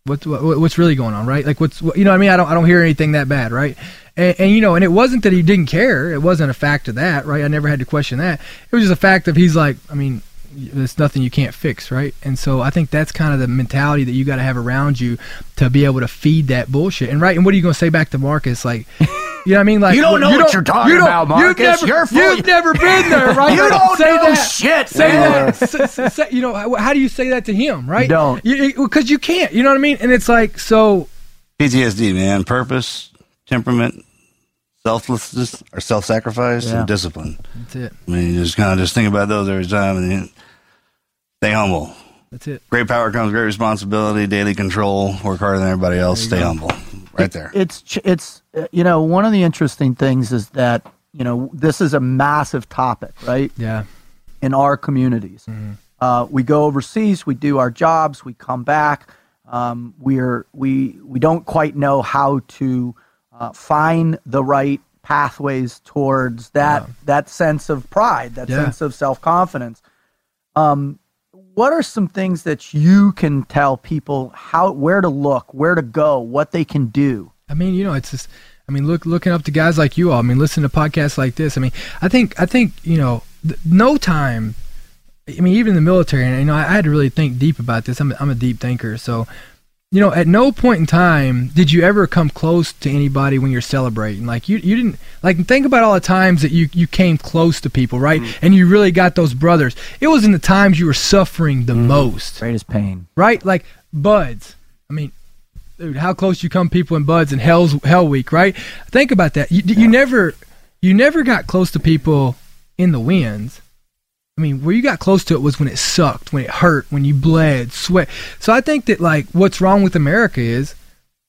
what's what, what's really going on, right? Like, what's what, you know, I mean, I don't I don't hear anything that bad, right? And, and you know, and it wasn't that he didn't care. It wasn't a fact of that, right? I never had to question that. It was just a fact of he's like, I mean, there's nothing you can't fix, right? And so I think that's kind of the mentality that you got to have around you to be able to feed that bullshit. And right, and what are you going to say back to Marcus? Like, [laughs] you know what I mean? Like You don't know what you're talking you about, Marcus. You've never, You're you've never been there, right? [laughs] You Like, don't say know that. shit, Say man. that. S- s- say- you know, how, how do you say that to him, right? don't. because you can't. You know what I mean? And it's like so. PTSD, man. Purpose, temperament, selflessness, or self-sacrifice, Yeah. and discipline. That's it. I mean, you just kind of just think about those every time, and then stay humble. That's it. Great power comes great responsibility, daily control. Work harder than everybody else. Stay humble. Right there. It's it's uh, you know one of the interesting things is that you know this is a massive topic, right? Yeah. in our communities. Uh, we go overseas, we do our jobs, we come back. Um, we're we we don't quite know how to uh, find the right pathways towards that that sense of pride, that Yeah. sense of self confidence. Um, what are some things that you can tell people how where to look, where to go, what they can do? I mean, you know, it's just. I mean, look, looking up to guys like you all. I mean, listen to podcasts like this. I mean, I think, I think, you know, th- no time. I mean, even the military, and you know, I, I had to really think deep about this. I'm, I'm a deep thinker, so you know, at no point in time did you ever come close to anybody when you're celebrating. Like you, you didn't like think about all the times that you you came close to people, right? Mm. And you really got those brothers. It was in the times you were suffering the mm. most Greatest pain. right? Like BUD/S. I mean, dude, how close you come people in buds and hell's hell week, right? Think about that. You, you never, you never got close to people in the winds. I mean, where you got close to it was when it sucked, when it hurt, when you bled, sweat. So I think that like what's wrong with America is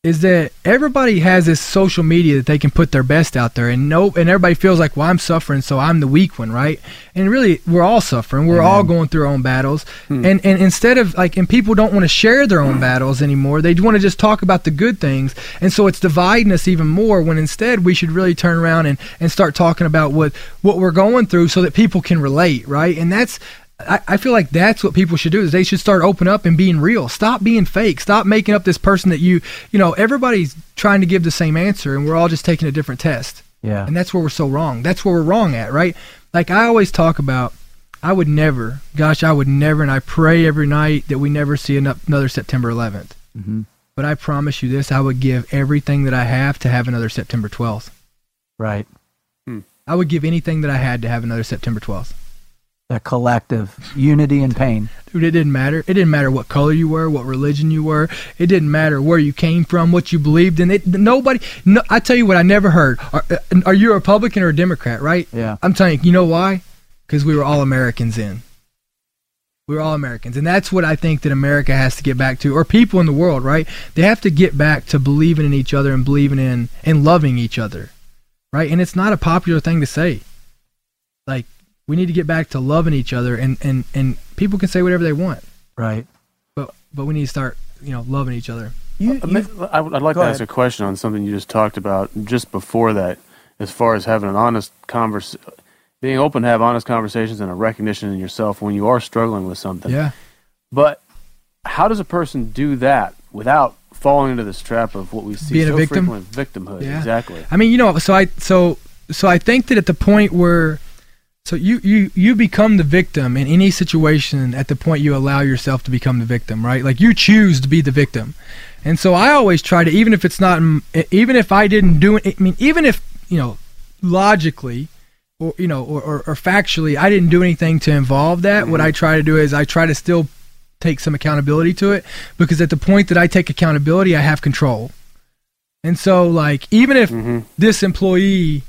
is that everybody has this social media that they can put their best out there. And no and everybody feels like well I'm suffering so I'm the weak one right? And really we're all suffering. We're all going through our own battles. Hmm. And and instead of like and people don't want to share their own battles anymore. They want to just talk about the good things. And so it's dividing us even more when instead we should really turn around and and start talking about what what we're going through so that people can relate right? And that's I, I feel like that's what people should do is they should start open up and being real. Stop being fake. Stop making up this person that you you know, everybody's trying to give the same answer and we're all just taking a different test. Yeah. And that's where we're so wrong. That's where we're wrong at, right? Like I always talk about I would never, gosh, I would never, and I pray every night that we never see another September 11th. Mm-hmm. But I promise you this, I would give everything that I have to have another September 12th. Right. I would give anything that I had to have another September 12th. That collective unity and pain. Dude, it didn't matter. It didn't matter what color you were, what religion you were. It didn't matter where you came from, what you believed in. It nobody. No, I tell you what, I never heard. Are, uh, are you a Republican or a Democrat? Right? Yeah. I'm telling you. You know why? Because we were all Americans in. We were all Americans, and that's what I think that America has to get back to, or people in the world, right? They have to get back to believing in each other and believing in and loving each other, right? And it's not a popular thing to say. Like we need to get back to loving each other, and and and people can say whatever they want Right. but but we need to start you know loving each other You, I you mean, I would- like Go to ask a question on something you just talked about just before that, as far as having an honest convers, being open to have honest conversations and a recognition in yourself when you are struggling with something. yeah But how does a person do that without falling into this trap of what we see Being a victim? frequently, victimhood? Yeah. Exactly. i mean you know so i so so i think that at the point where so you you you become the victim in any situation at the point you allow yourself to become the victim right? Like you choose to be the victim. And so i always try to even if it's not even if i didn't do it i mean even if you know logically or you know or, or, or factually i didn't do anything to involve that what mm-hmm. i try to do is i try to still take some accountability to it because at the point that i take accountability i have control. And so like even if mm-hmm. this employee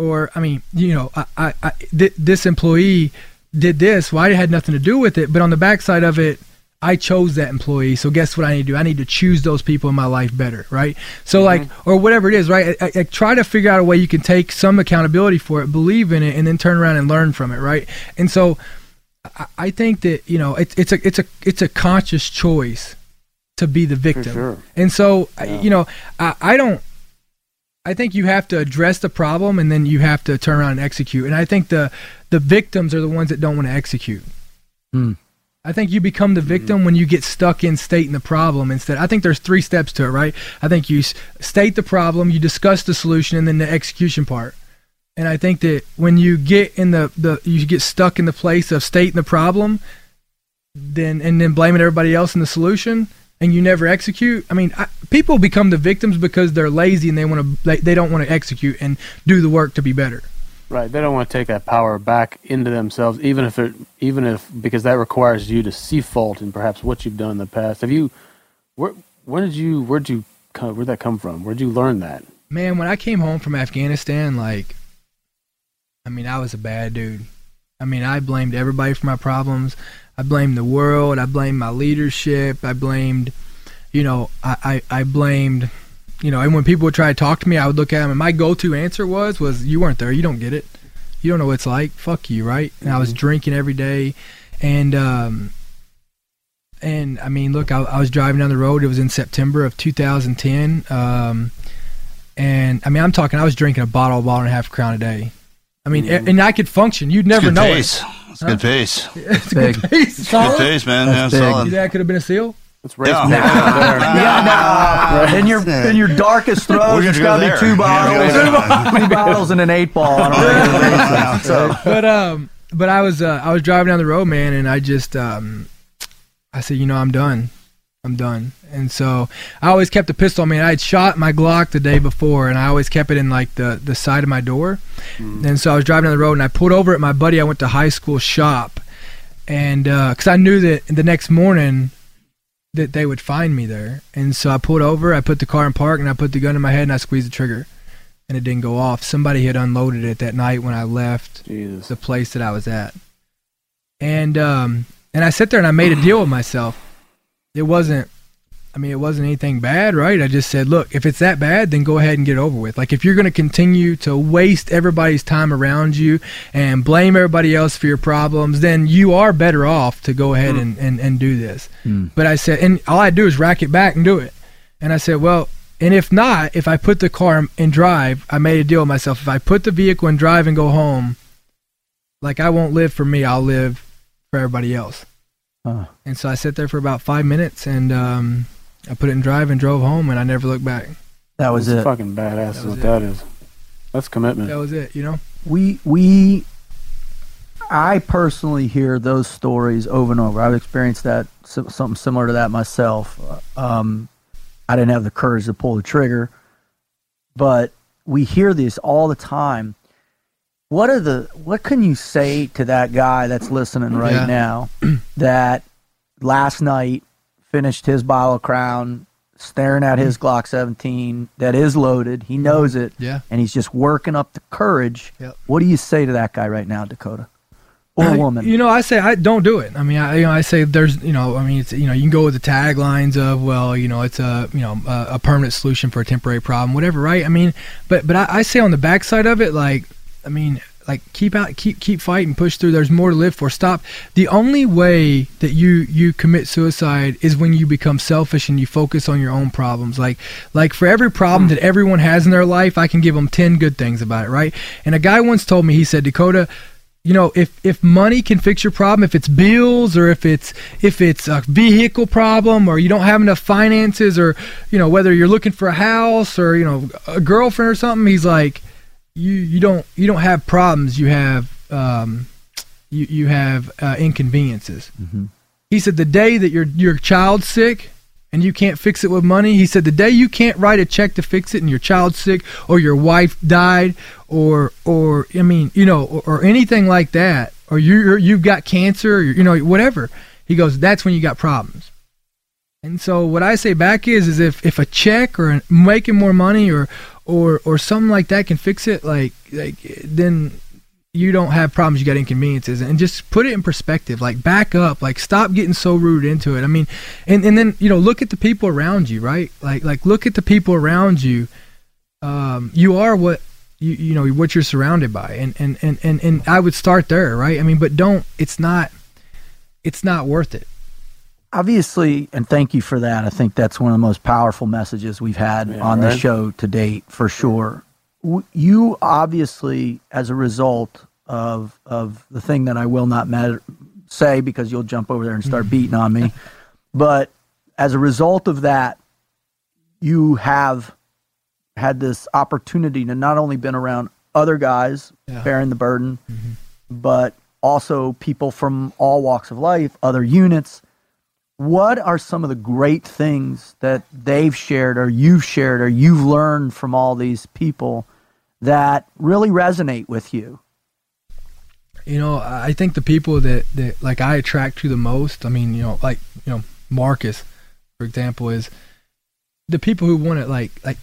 or i mean you know i i, I th- this employee did this well i had nothing to do with it but on the backside of it I chose that employee, so guess what I need to do? I need to choose those people in my life better, right? So mm-hmm. like, or whatever it is, right? I, I, I try to figure out a way you can take some accountability for it, believe in it, and then turn around and learn from it, right? And so, I, I think that you know, it's it's a it's a it's a conscious choice to be the victim, sure. and so Yeah. you know, I, I don't. I think you have to address the problem, and then you have to turn around and execute. And I think the the victims are the ones that don't want to execute. Hmm. I think you become the victim when you get stuck in stating the problem instead. I think there's three steps to it, right? I think you state the problem, you discuss the solution, and then the execution part. And I think that when you get in the, the you get stuck in the place of stating the problem, then and then blaming everybody else in the solution, and you never execute. I mean, I, people become the victims because they're lazy and they want to they, they don't want to execute and do the work to be better. Right. They don't want to take that power back into themselves, even if it, even if because that requires you to see fault in perhaps what you've done in the past. Have you? Where where did you where'd you come, where'd that come from? Where'd you learn that? man, when I came home from Afghanistan, like, I mean, I was a bad dude. I mean, I blamed everybody for my problems. I blamed the world. I blamed my leadership. I blamed, you know, I, I, I blamed, you know, and when people would try to talk to me, I would look at them, and my go-to answer was, was you weren't there. You don't get it. You don't know what it's like. Fuck you, right? And I was drinking every day, and um, and I mean, look, I, I was driving down the road. It was in September of 2010. Um, and I mean, I'm talking. I was drinking a bottle, bottle and a half crown a day. I mean, a- and I could function. You'd never know pace. it. It's good [laughs] pace. It's a Big. good pace. Good Solid. pace, man. That's yeah, big. Solid. think I could have been a seal? Let's race Yeah. pace. Yeah, no. In your in your darkest throes, We're it's gonna go got to be two bottles, two bottles and an eight ball on a regular basis. So But um, but I was uh, I was driving down the road, man, and I just um, I said, you know, I'm done. I'm done. And so I always kept a pistol. I mean, I had shot my Glock the day before, and I always kept it in like the the side of my door. And so I was driving down the road, and I pulled over at my buddy I went to high school shop, and because I knew that the next morning that they would find me there, and so I pulled over, I put the car in park, and I put the gun in my head, and I squeezed the trigger, and it didn't go off. Somebody had unloaded it that night when I left Jesus. the place that I was at. And um and I sat there and I made a deal with myself. It wasn't I mean, it wasn't anything bad, right? I just said, look, if it's that bad, then go ahead and get it over with. Like, if you're going to continue to waste everybody's time around you and blame everybody else for your problems, then you are better off to go ahead hmm. and, and, and do this. Hmm. But I said, and all I do is rack it back and do it. And I said, well, and if not, if I put the car in drive, I made a deal with myself. If I put the vehicle in drive and go home, like I won't live for me, I'll live for everybody else. Huh. And so I sat there for about five minutes and um, I put it in drive and drove home and I never looked back. That was That's it. fucking badass. That is was what it. that is. That's commitment. That was it, you know? we we I personally hear those stories over and over. I've experienced that something similar to that myself. Um, I didn't have the courage to pull the trigger, but we hear this all the time. What are the what can you say to that guy that's listening right Yeah. now [clears throat] that last night finished his bottle of crown staring at his mm. Glock 17 that is loaded. He knows it Yeah. and he's just working up the courage. Yep. What do you say to that guy right now, Dakota? Or I- woman? You know, I say I don't do it. I mean, I you know I say there's you know I mean it's you know you can go with the taglines of well you know it's a you know a, a permanent solution for a temporary problem whatever right. I mean, but but I, I say on the backside of it like I mean like keep out keep keep fighting push through. There's more to live for. Stop. The only way that you you commit suicide is when you become selfish and you focus on your own problems. Like like for every problem hmm. that everyone has in their life, I can give them ten good things about it. Right. And a guy once told me he said Dakota you know if if money can fix your problem if it's bills or if it's if it's a vehicle problem or you don't have enough finances or you know whether you're looking for a house or you know a girlfriend or something he's like you you don't you don't have problems you have um you you have uh, inconveniences. He said the day that your your child's sick and you can't fix it with money he said the day you can't write a check to fix it and your child's sick or your wife died or or i mean you know or, or anything like that or you you've got cancer or you know whatever he goes that's when you got problems. And so what i say back is is if if a check or making more money or or or something like that can fix it like like then you don't have problems you got inconveniences. And just put it in perspective like back up like stop getting so rude into it. I mean and and then you know look at the people around you right? Like like look at the people around you. Um you are what you you know what you're surrounded by. And and and and, and i would start there right? I mean but don't it's not it's not worth it Obviously, and thank you for that. I think that's one of the most powerful messages we've had Yeah, on the show to date, for sure. You obviously, as a result of of the thing that I will not matter, say because you'll jump over there and start [laughs] beating on me, but as a result of that, you have had this opportunity to not only been around other guys Yeah. bearing the burden, mm-hmm. but also people from all walks of life, other units. What are some of the great things that they've shared or you've shared or you've learned from all these people that really resonate with you? you know i think the people that that like i attract to the most i mean you know like you know marcus for example is the people who want to like like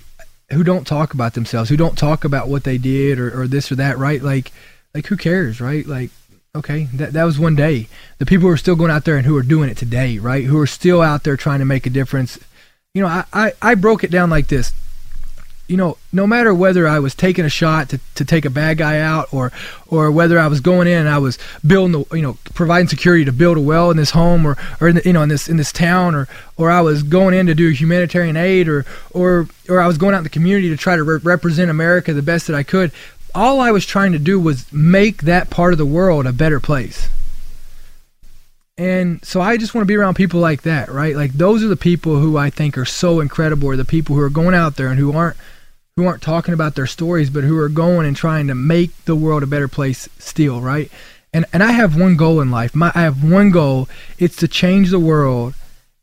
who don't talk about themselves who don't talk about what they did or, or this or that right like like who cares right like okay that, that was one day. The people who are still going out there and who are doing it today right? Who are still out there trying to make a difference. You know i i, I broke it down like this. You know, no matter whether I was taking a shot to, to take a bad guy out or or whether I was going in and I was building the you know providing security to build a well in this home or or in the, you know in this in this town or or I was going in to do humanitarian aid or or or I was going out in the community to try to re- represent America the best that I could. All I was trying to do was make that part of the world a better place. And so I just want to be around people like that, right? Like those are the people who I think are so incredible, are the people who are going out there and who aren't who aren't talking about their stories, but who are going and trying to make the world a better place still, right? And and I have one goal in life. My I have one goal. It's to change the world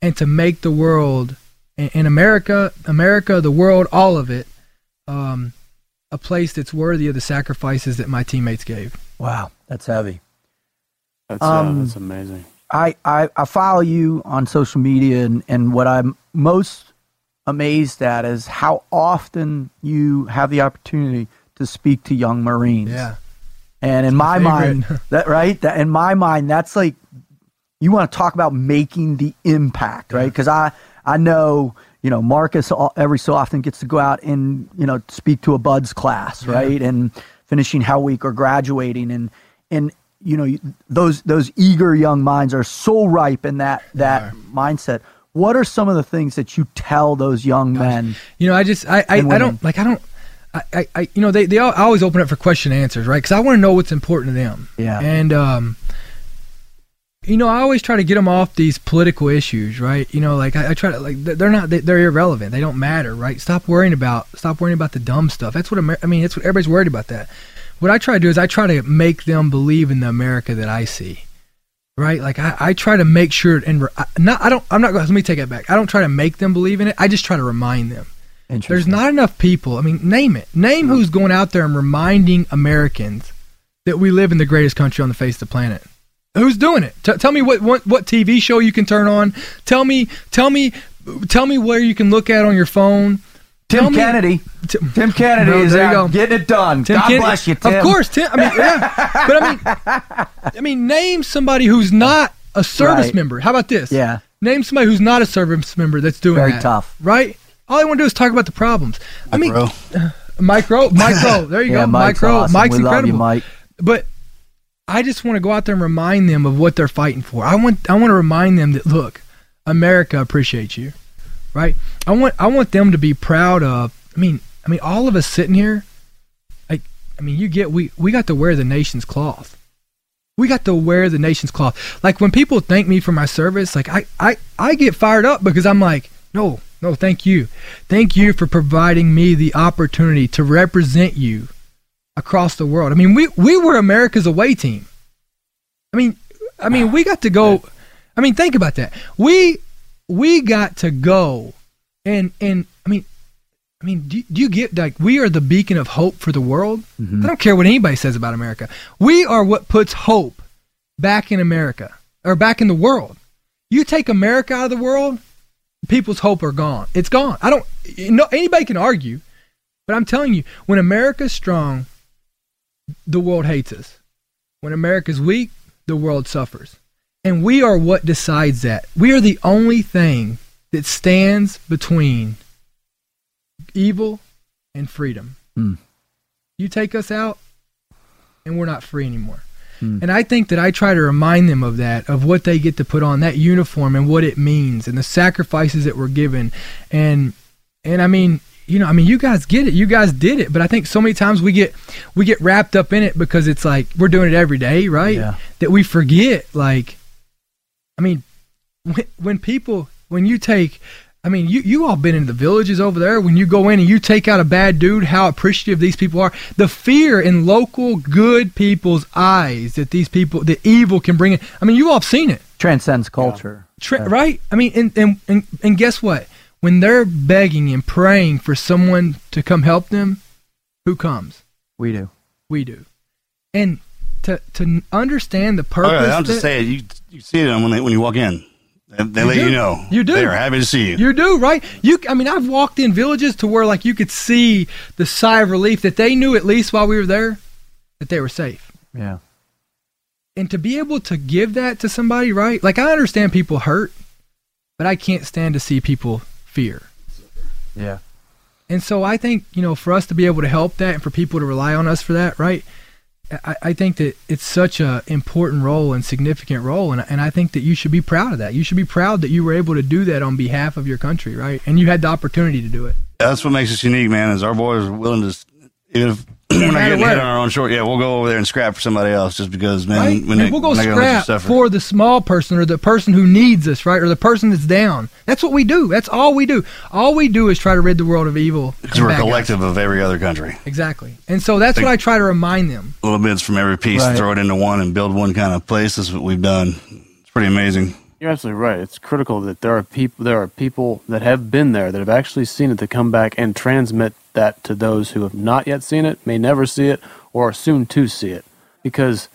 and to make the world in America, America, the world, all of it, um, a place that's worthy of the sacrifices that my teammates gave. Wow, that's heavy. That's, Um, uh, that's amazing. I, I, I follow you on social media, and, and what I'm most amazed at is how often you have the opportunity to speak to young Marines. Yeah. And in my, my mind, [laughs] that right, that in my mind, that's like you want to talk about making the impact, right? Because I I know, you know, Marcus every so often gets to go out and, you know, speak to a BUD/S class, right? And finishing Hell Week or graduating and, and, you know, those, those eager young minds are so ripe in that, that mindset. What are some of the things that you tell those young men? You know, I just I I, I don't like I don't. I, I, I you know they they all, I always open up for question and answers right because I want to know what's important to them Yeah. and um you know I always try to get them off these political issues right? You know like I, I try to like they're not they, they're irrelevant. They don't matter right? Stop worrying about stop worrying about the dumb stuff. That's what Amer- I mean that's what everybody's worried about that. What I try to do is I try to make them believe in the America that I see right? Like I, I try to make sure and re- I- not I don't I'm not going let me take it back. I don't try to make them believe in it. I just try to remind them. There's not enough people. I mean, name it. Name who's going out there and reminding Americans that we live in the greatest country on the face of the planet. Who's doing it? T- tell me what, what what TV show you can turn on. Tell me tell me tell me where you can look at on your phone. Tell Tim me- Kennedy. T- Tim Kennedy No, is there you out go. getting it done. Tim God Kennedy- bless you, Tim. Of course, Tim. I mean, yeah. [laughs] but I mean, I mean, name somebody who's not a service Right. member. How about this? Yeah. Name somebody who's not a service member that's doing Very that. tough. right? All I want to do is talk about the problems. I mean, Bro. [sighs] Micro, micro. There you [laughs] Yeah, go, Mike's micro. awesome. Mike's we love incredible. you, Mike. But I just want to go out there and remind them of what they're fighting for. I want I want to remind them that look, America appreciates you, right? I want I want them to be proud of. I mean, I mean, all of us sitting here, like, I mean, you get we we got to wear the nation's cloth. We got to wear the nation's cloth. Like when people thank me for my service, like I I I get fired up because I'm like, no, no, thank you, thank you for providing me the opportunity to represent you across the world. I mean, we we were America's away team. I mean, I mean, we got to go. I mean, think about that. We we got to go, and and I mean, I mean, do, do you get like we are the beacon of hope for the world? Mm-hmm. I don't care what anybody says about America. We are what puts hope back in America or back in the world. You take America out of the world, people's hope are gone. It's gone. I don't. Know, anybody can argue, but I'm telling you, when America's strong, the world hates us. When America's weak, the world suffers. And we are what decides that. We are the only thing that stands between evil and freedom. Hmm. You take us out, and we're not free anymore. And I think that I try to remind them of that, of what they get to put on that uniform and what it means, and the sacrifices that were given, and and I mean, you know, I mean, you guys get it, you guys did it, but I think so many times we get we get wrapped up in it because it's like we're doing it every day, right? Yeah. That we forget, like, I mean, when, when people when you take I mean, you you all been in the villages over there. When you go in and you take out a bad dude, how appreciative these people are. The fear in local good people's eyes that these people, the evil can bring in. I mean, you all have seen it, Transcends culture. Tra- right? I mean, and, and and and guess what? When they're begging and praying for someone to come help them, who comes? We do. We do. And to to understand the purpose. yeah, I'm just that- saying, you you see it when they, when you walk in. They, they let do. you know. You do. They are happy to see you. You do, right? You I mean, I've walked in villages to where like you could see the sigh of relief that they knew at least while we were there that they were safe. Yeah. And to be able to give that to somebody, right? Like I understand people hurt, but I can't stand to see people fear. Yeah. And so I think, you know, for us to be able to help that and for people to rely on us for that, right? I, I think that it's such a important role and significant role and, and I think that you should be proud of that. You should be proud that you were able to do that on behalf of your country, right? And you had the opportunity to do it. That's what makes us unique, man. Is our boys are willing to, even if we're not matter getting hit on our own short, yeah, we'll go over there and scrap for somebody else just because, man. right? When and they, we'll go when they gonna let you scrap for the small person or the person who needs us, right? Or the person that's down. That's what we do. That's all we do. All we do is try to rid the world of evil. because we're a bad guys. collective of every other country. Exactly. And so that's what I try to remind them. Little bits from every piece, Right. throw it into one, and build one kind of place. That's what we've done. It's pretty amazing. You're absolutely right. It's critical that there are people there are people that have been there that have actually seen it to come back and transmit that to those who have not yet seen it, may never see it, or are soon to see it. Because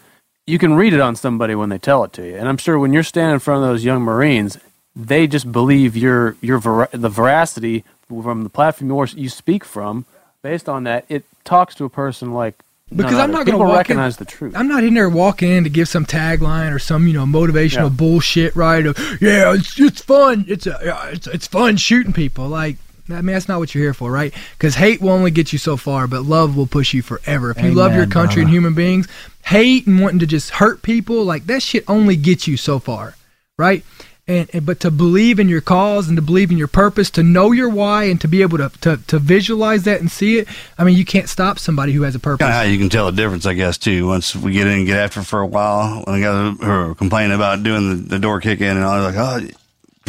you can read it on somebody when they tell it to you. And I'm sure when you're standing in front of those young Marines, they just believe your your vera- the veracity from the platform you speak from. Based on that, it talks to a person like because no, I'm not going to recognize in, the truth. I'm not in there walking in to give some tagline or some you know motivational Yeah. bullshit, right? Of, yeah, it's it's fun. It's a, it's it's fun shooting people. Like I mean, that's not what you're here for, right? Because hate will only get you so far, but love will push you forever. If you love your country and human beings, hate and wanting to just hurt people, like that shit only gets you so far, right? And, and but to believe in your cause and to believe in your purpose, to know your why, and to be able to to, to visualize that and see it. I mean, you can't stop somebody who has a purpose. Kind of how you can tell the difference, I guess, too. Once we get in and get after for a while, when the guys who are complaining about doing the, the door kick in and all, they're like, oh,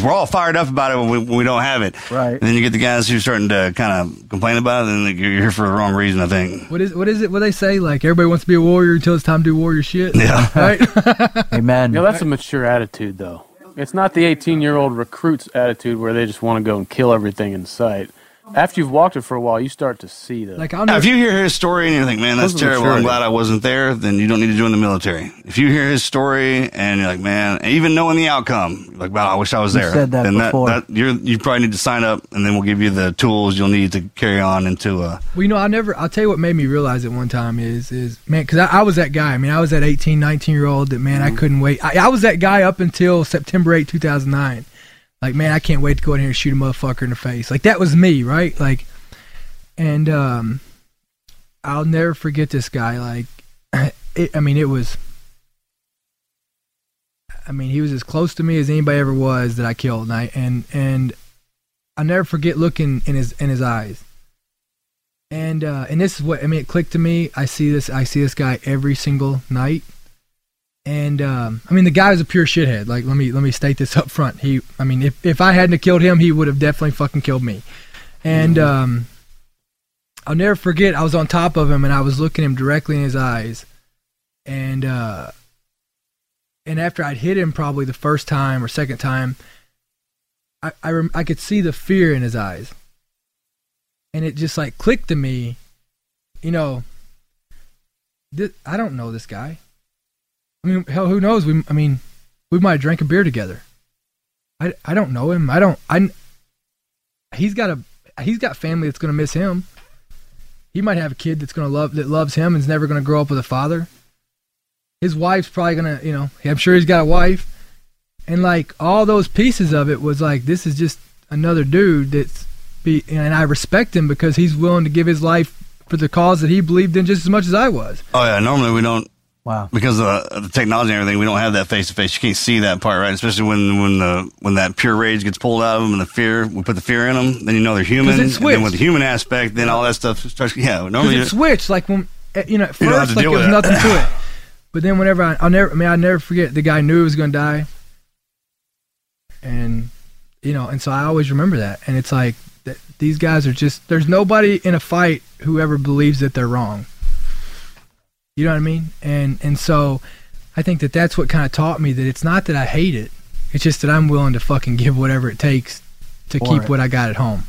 we're all fired up about it when we, when we don't have it. Right. And then you get the guys who are starting to kind of complain about it, and you're here for the wrong reason, I think. What is what is it? What they say? Like everybody wants to be a warrior until it's time to do warrior shit. Yeah. Right. [laughs] Amen. You know, that's a mature attitude, though. It's not the 18 year old recruit's attitude where they just want to go and kill everything in sight. After you've walked it for a while, you start to see the. like I'll Now, never. if you hear his story and you think, man, that's Those are terrible, I'm glad I wasn't there, then you don't need to join the military. If you hear his story and you're like, man, even knowing the outcome, like, wow, I wish I was You there. said that then before. That, that, you're, you probably need to sign up, and then we'll give you the tools you'll need to carry on into a. well, you know, I never. I'll tell you what made me realize it one time is is man, because I, I was that guy. I mean, I was that 18, 19 year old that man, Mm-hmm. I couldn't wait. I, I was that guy up until September 8, 2009. Like, man, I can't wait to go in here and shoot a motherfucker in the face. Like that was me, right? Like, and um, I'll never forget this guy. Like, [clears throat] it, I mean, it was. I mean, he was as close to me as anybody ever was that I killed, and I, and and I'll never forget looking in his in his eyes. And uh, and this is what I mean. It clicked to me. I see this. I see this guy every single night. And um, I mean, the guy was a pure shithead. Like, let me let me state this [laughs] up front. He, I mean, if if I hadn't killed him, he would have definitely fucking killed me. And um, I'll never forget. I was on top of him, and I was looking him directly in his eyes. And uh, and after I'd hit him, probably the first time or second time, I I, rem- I could see the fear in his eyes and it just like clicked to me you know thi- i don't know this guy i mean hell who knows? We i mean we might have drank a beer together. I i don't know him. I don't i he's got a he's got family that's to miss him. He might have a kid that's to love that loves him and is never to grow up with a father. His wife's probably to you know i'm sure he's got a wife. And like all those pieces of it was like this is just another dude that's be and I respect him because he's willing to give his life for the cause that he believed in just as much as I was. Oh yeah, normally we don't Wow. because of the, the technology and everything. We don't have that face to face. You can't see that part, right? Especially when when the when that pure rage gets pulled out of them and the fear we put the fear in them. Then you know they're human. And then with the human aspect, then all that stuff starts. Yeah, normally it switched like when eh, you know at first like there was that. nothing to it, [laughs] but then whenever I I'll never I mean I never forget the guy knew he was gonna die, and you know and so I always remember that and it's like these guys are just there's nobody in a fight who ever believes that they're wrong. You know what I mean? And and so I think that that's what kind of taught me that it's not that I hate it, it's just that I'm willing to fucking [laughs] give whatever it takes to For keep it. what I got at home.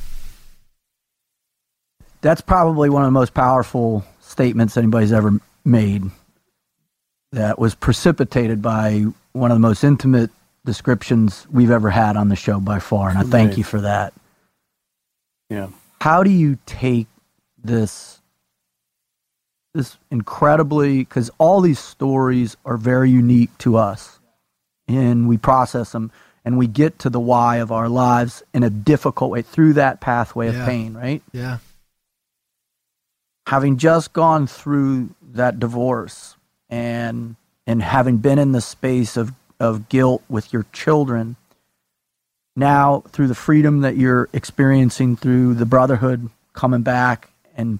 That's probably one of the most powerful statements anybody's ever made. That was precipitated by one of the most intimate descriptions we've ever had on the show by far, and I thank Right. you for that. yeah. how do you take this this incredibly because all these stories are very unique to us and we process them and we get to the why of our lives in a difficult way through that pathway of Yeah. pain right Yeah. having just gone through that divorce and and having been in the space of of guilt with your children now through the freedom that you're experiencing through the brotherhood coming back and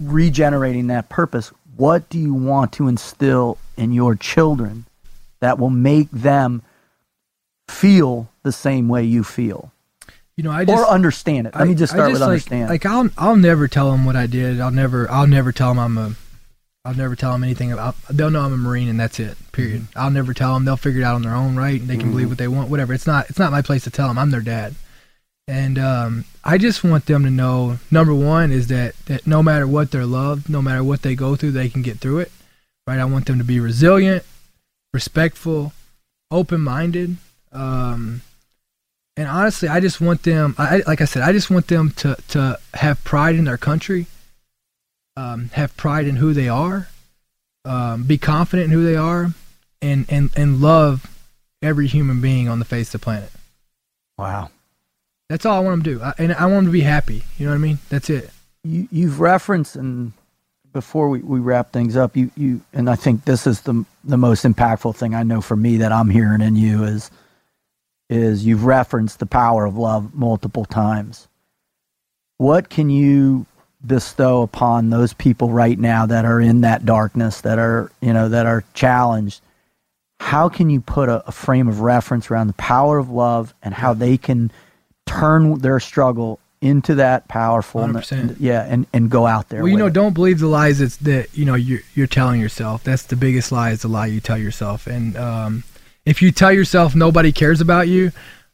regenerating that purpose what do you want to instill in your children that will make them feel the same way you feel You know, I just or understand it let me just I- I start with like, understand Like I'll I'll never tell them what I did. I'll never I'll never tell them I'm a I'll never tell them anything about. They'll know I'm a Marine and that's it. Period. Mm-hmm. I'll never tell them. They'll figure it out on their own, right? And they can believe what they want. Whatever. It's not. It's not my place to tell them. I'm their dad. And um, I just want them to know. Number one is that that no matter what they're loved, no matter what they go through, they can get through it. Right. I want them to be resilient, respectful, open-minded. Um, and honestly, I just want them. I- like I said, I just want them to to have pride in their country um, have pride in who they are, um, be confident in who they are, and and and love every human being on the face of the planet. Wow. That's all I want them to do, I, and I want them to be happy. You know what I mean? That's it. You, you've referenced, and before we, we wrap things up, you, you and I think this is the the most impactful thing I know for me that I'm hearing in you is is you've referenced the power of love multiple times. What can you bestow upon those people right now that are in that darkness, that are you know that are challenged? How can you put a, a frame of reference around the power of love and how they can turn their struggle into that powerful 100%. yeah and and go out there Well, you know, it. don't believe the lies that's, that you know you're you're telling yourself. That's the biggest lie is the lie you tell yourself. And um, if you tell yourself nobody cares about you,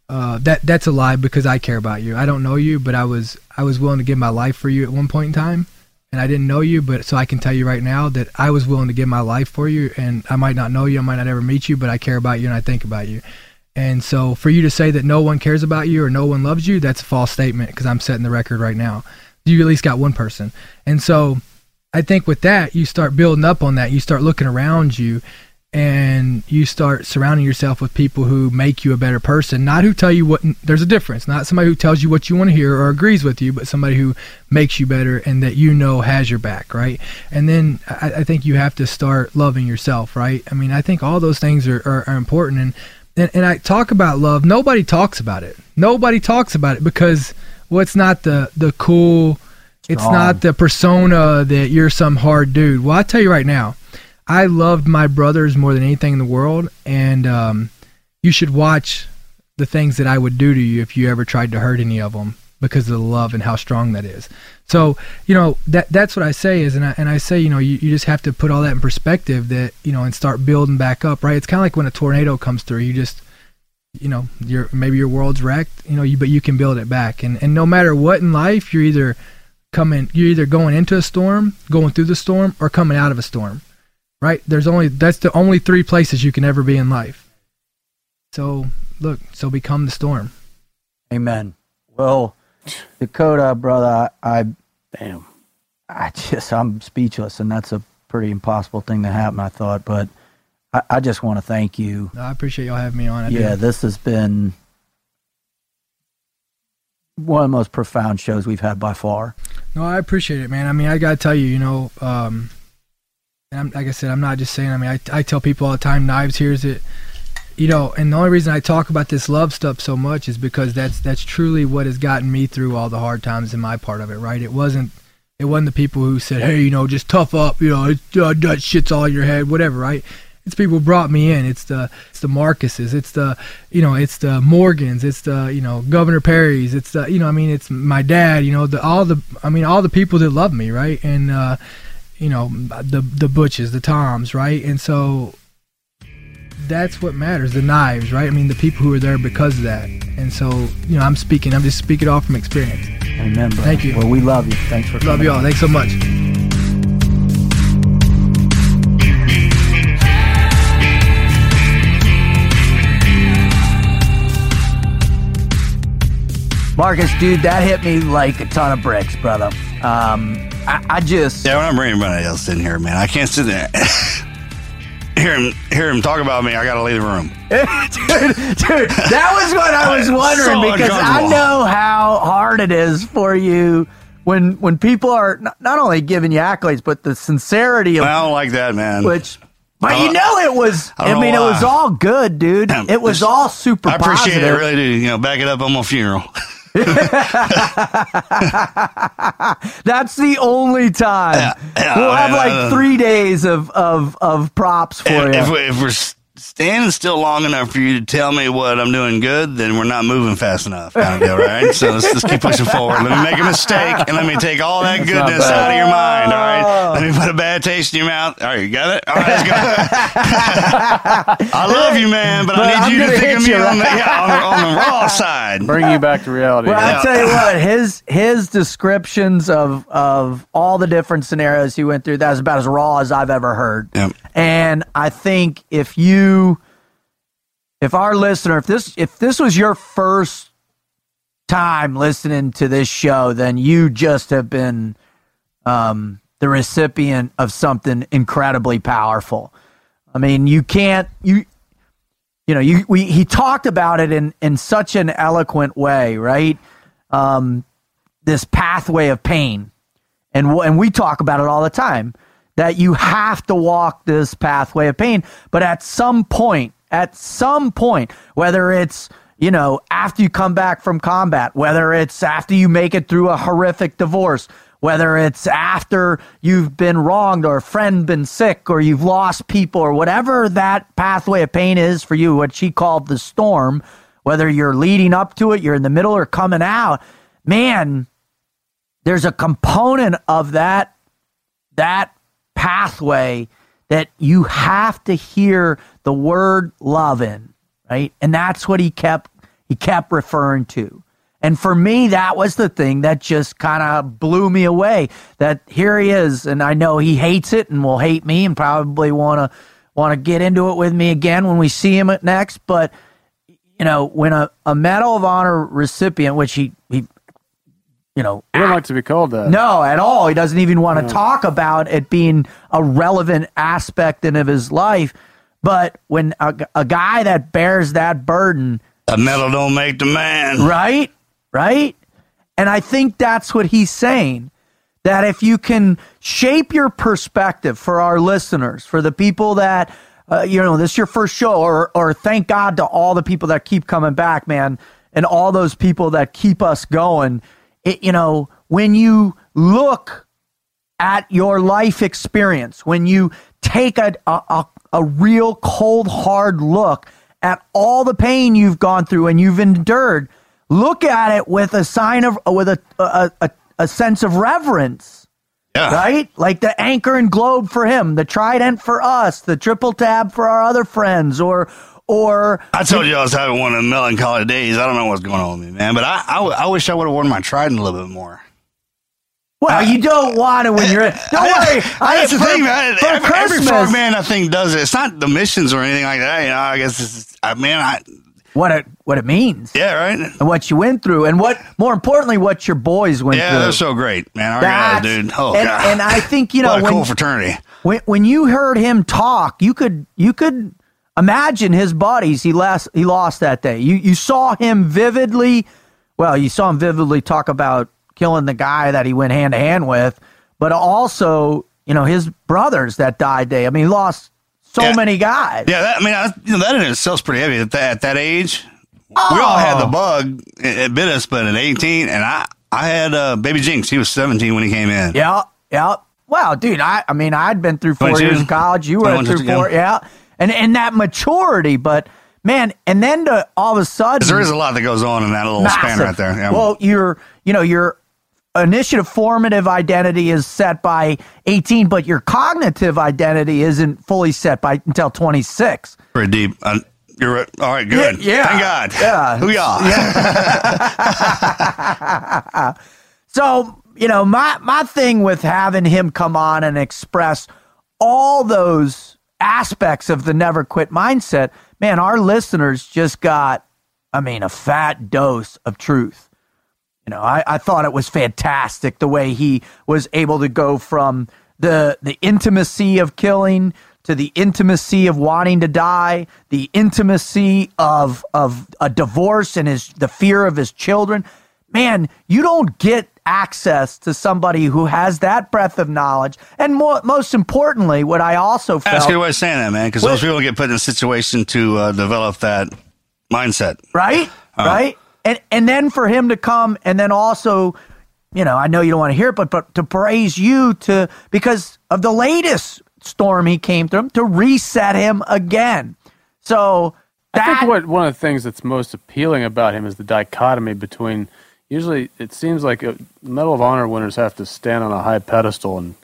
uh, that that's a lie because I care about you. I don't know you, but I was I was willing to give my life for you at one point in time, and I didn't know you, but so I can tell you right now that I was willing to give my life for you. And I might not know you, I might not ever meet you, but I care about you and I think about you. And so for you to say that no one cares about you or no one loves you, that's a false statement because I'm setting the record right now. You at least got one person. And so I think with that, you start building up on that. You start looking around you and you start surrounding yourself with people who make you a better person, not who tell you what there's a difference, not somebody who tells you what you want to hear or agrees with you, but somebody who makes you better and that you know has your back, right? And then I, I think you have to start loving yourself, right? I mean, I think all those things are, are, are important. And, and, and I talk about love. Nobody talks about it. Nobody talks about it because well, it's not the, the cool, it's Strong. not the persona that you're some hard dude. Well, I tell you right now, I loved my brothers more than anything in the world, and um, you should watch the things that I would do to you if you ever tried to hurt any of them because of the love and how strong that is. So you know that that's what I say is, and I and I say you know you, you just have to put all that in perspective that you know and start building back up. Right? It's kind of like when a tornado comes through, you just you know your maybe your world's wrecked, you know, you, but you can build it back. And and no matter what in life, you're either coming, you're either going into a storm, going through the storm, or coming out of a storm right? There's only that's the only three places you can ever be in life. So look, so become the storm. Amen. Well, Dakota, brother, I, I Damn. I just I'm speechless, and that's a pretty impossible thing to happen. I thought, but I, I just want to thank you. I appreciate y'all having me on. I do. yeah, this has been one of the most profound shows we've had by far. No, I appreciate it, man. I mean, I gotta tell you, you know, um, and I'm, like I said, I'm not just saying. I mean, I, I tell people all the time, knives here's it, you know. And the only reason I talk about this love stuff so much is because that's that's truly what has gotten me through all the hard times in my part of it. Right? It wasn't it wasn't the people who said, hey, you know, just tough up, you know, uh, that shit's all in your head, whatever. Right? It's people brought me in. It's the it's the Marcuses. It's the you know it's the Morgans. It's the you know Governor Perry's. It's the you know I mean it's my dad. You know the all the I mean all the people that love me right and uh, you know the the Butches, the Toms, right? And so that's what matters. The knives, right? I mean the people who are there because of that. And so you know I'm speaking. I'm just speaking off from experience. Amen. Bro. Thank you. Well, we love you. Thanks for Love coming y'all. Thanks so much. Marcus, dude, that hit me like a ton of bricks, brother. Um, I, I just Yeah, when I'm bringing anybody else in here, man, I can't sit there. [laughs] hear him, hear him talk about me. I gotta leave the room. [laughs] dude, dude, that was what I was [laughs] wondering So because I know how hard it is for you when when people are not, not only giving you accolades but the sincerity of I don't like that, man. which. But you know it was. I I, mean, it was all good, dude. It was all super I appreciate positive. it, I really do. You know, back it up on my funeral. [laughs] [laughs] That's the only time we'll have uh, like three days of of of props for if, you. if, if we're standing still long enough for you to tell me what I'm doing good, then we're not moving fast enough. Kind of deal, right? [laughs] So let's just keep pushing forward. Let me make a mistake and let me take all that goodness out of your mind. All right. Ah. Let me put a bad taste in your mouth. All right, you got it. All right, let's go. [laughs] I love you, man, but, But I I'm need you to gonna think of me you, on the, yeah, on, the, on the raw [laughs] side. Bring you back to reality. Well, Yeah. I tell you what, his his descriptions of of all the different scenarios he went through, that was about as raw as I've ever heard. Yep. And I think if you if our listener, if this if this was your first time listening to this show, then you just have been um the recipient of something incredibly powerful. I mean, you can't you you know you we he talked about it in in such an eloquent way, right? Um, this pathway of pain, and and we talk about it all the time that you have to walk this pathway of pain, but at some point, at some point, whether it's you know, after you come back from combat, whether it's after you make it through a horrific divorce, whether it's after you've been wronged or a friend been sick or you've lost people or whatever that pathway of pain is for you, what she called the storm, whether you're leading up to it, you're in the middle or coming out, man, there's a component of that that pathway that you have to hear the word love in, right? And that's what he kept he kept referring to. And for me, that was the thing that just kind of blew me away. That here he is, and I know he hates it and will hate me and probably want to want to get into it with me again when we see him next. But you know, when a, a Medal of Honor recipient, which he he, you know, He don't like to be called that. no, at all. He doesn't even want to talk about it being a relevant aspect in of his life. But when a, a guy that bears that burden A medal don't make the man. right? Right? And I think that's what he's saying. That if you can shape your perspective for our listeners, for the people that, uh, you know, this is your first show, or, or thank God to all the people that keep coming back, man, and all those people that keep us going. It, you know, when you look at your life experience, when you take a, a, a, a real cold, hard look at all the pain you've gone through and you've endured, look at it with a sign of, uh, with a, a, a, a sense of reverence, Yeah. right? Like the anchor and globe for him, the trident for us, the triple tab for our other friends, or, or I told you I was having one of the melancholy days. I don't know what's going on with me, man. But I, I wish I would have worn my trident a little bit more. well, you don't want it when you're. [laughs] Don't worry. I, That's the for- thing, man. For Every, every Christmas, frogman, I think, does it. It's not the missions or anything like that. You know, I guess it's, I man, I, what it what it means. yeah, right? and what you went through, and what more importantly, what your boys went Yeah, through. Yeah, they're so great, man. Our That's- guys, dude. Oh, and, God. and I think you know what a when, cool fraternity. when when you heard him talk, you could you could imagine his buddies he lost he lost that day. You you saw him vividly. Well, you saw him vividly talk about killing the guy that he went hand to hand with, but also you know his brothers that died. Day. I mean, he lost so Yeah. many guys. Yeah, that, I mean, I, you know, that in itself's pretty heavy at that, at that age. We all had Oh. the bug. It, it bit us, but at 18, and I, I had uh, baby Jinx. He was 17 when he came in. Yeah, yeah. Well, dude, I I mean, I'd been through four 22? years of college. You were through four, yeah. And and that maturity, but man, and then to all of a sudden, there is a lot that goes on in that little span right there. Yeah. Well, your you know your initiative formative identity is set by 18, but your cognitive identity isn't fully set by until 26. pretty deep. Uh, you're right. All right, good. Yeah, yeah. Thank God. Yeah. Who y'all? [laughs] So, you know, my my thing with having him come on and express all those aspects of the never quit mindset, man, our listeners just got, I mean, a fat dose of truth. You know, I, I thought it was fantastic the way he was able to go from the the intimacy of killing to the intimacy of wanting to die, the intimacy of of a divorce and his the fear of his children. Man, you don't get access to somebody who has that breadth of knowledge. And more, most importantly, what I also felt That's a good way of saying that, man, because those people get put in a situation to uh, develop that mindset. right? right? And and then for him to come and then also, you know, I know you don't want to hear it, but but to praise you to because of the latest storm he came through to reset him again. So I think what one of the things that's most appealing about him is the dichotomy between. Usually, it seems like uh Medal of Honor winners have to stand on a high pedestal and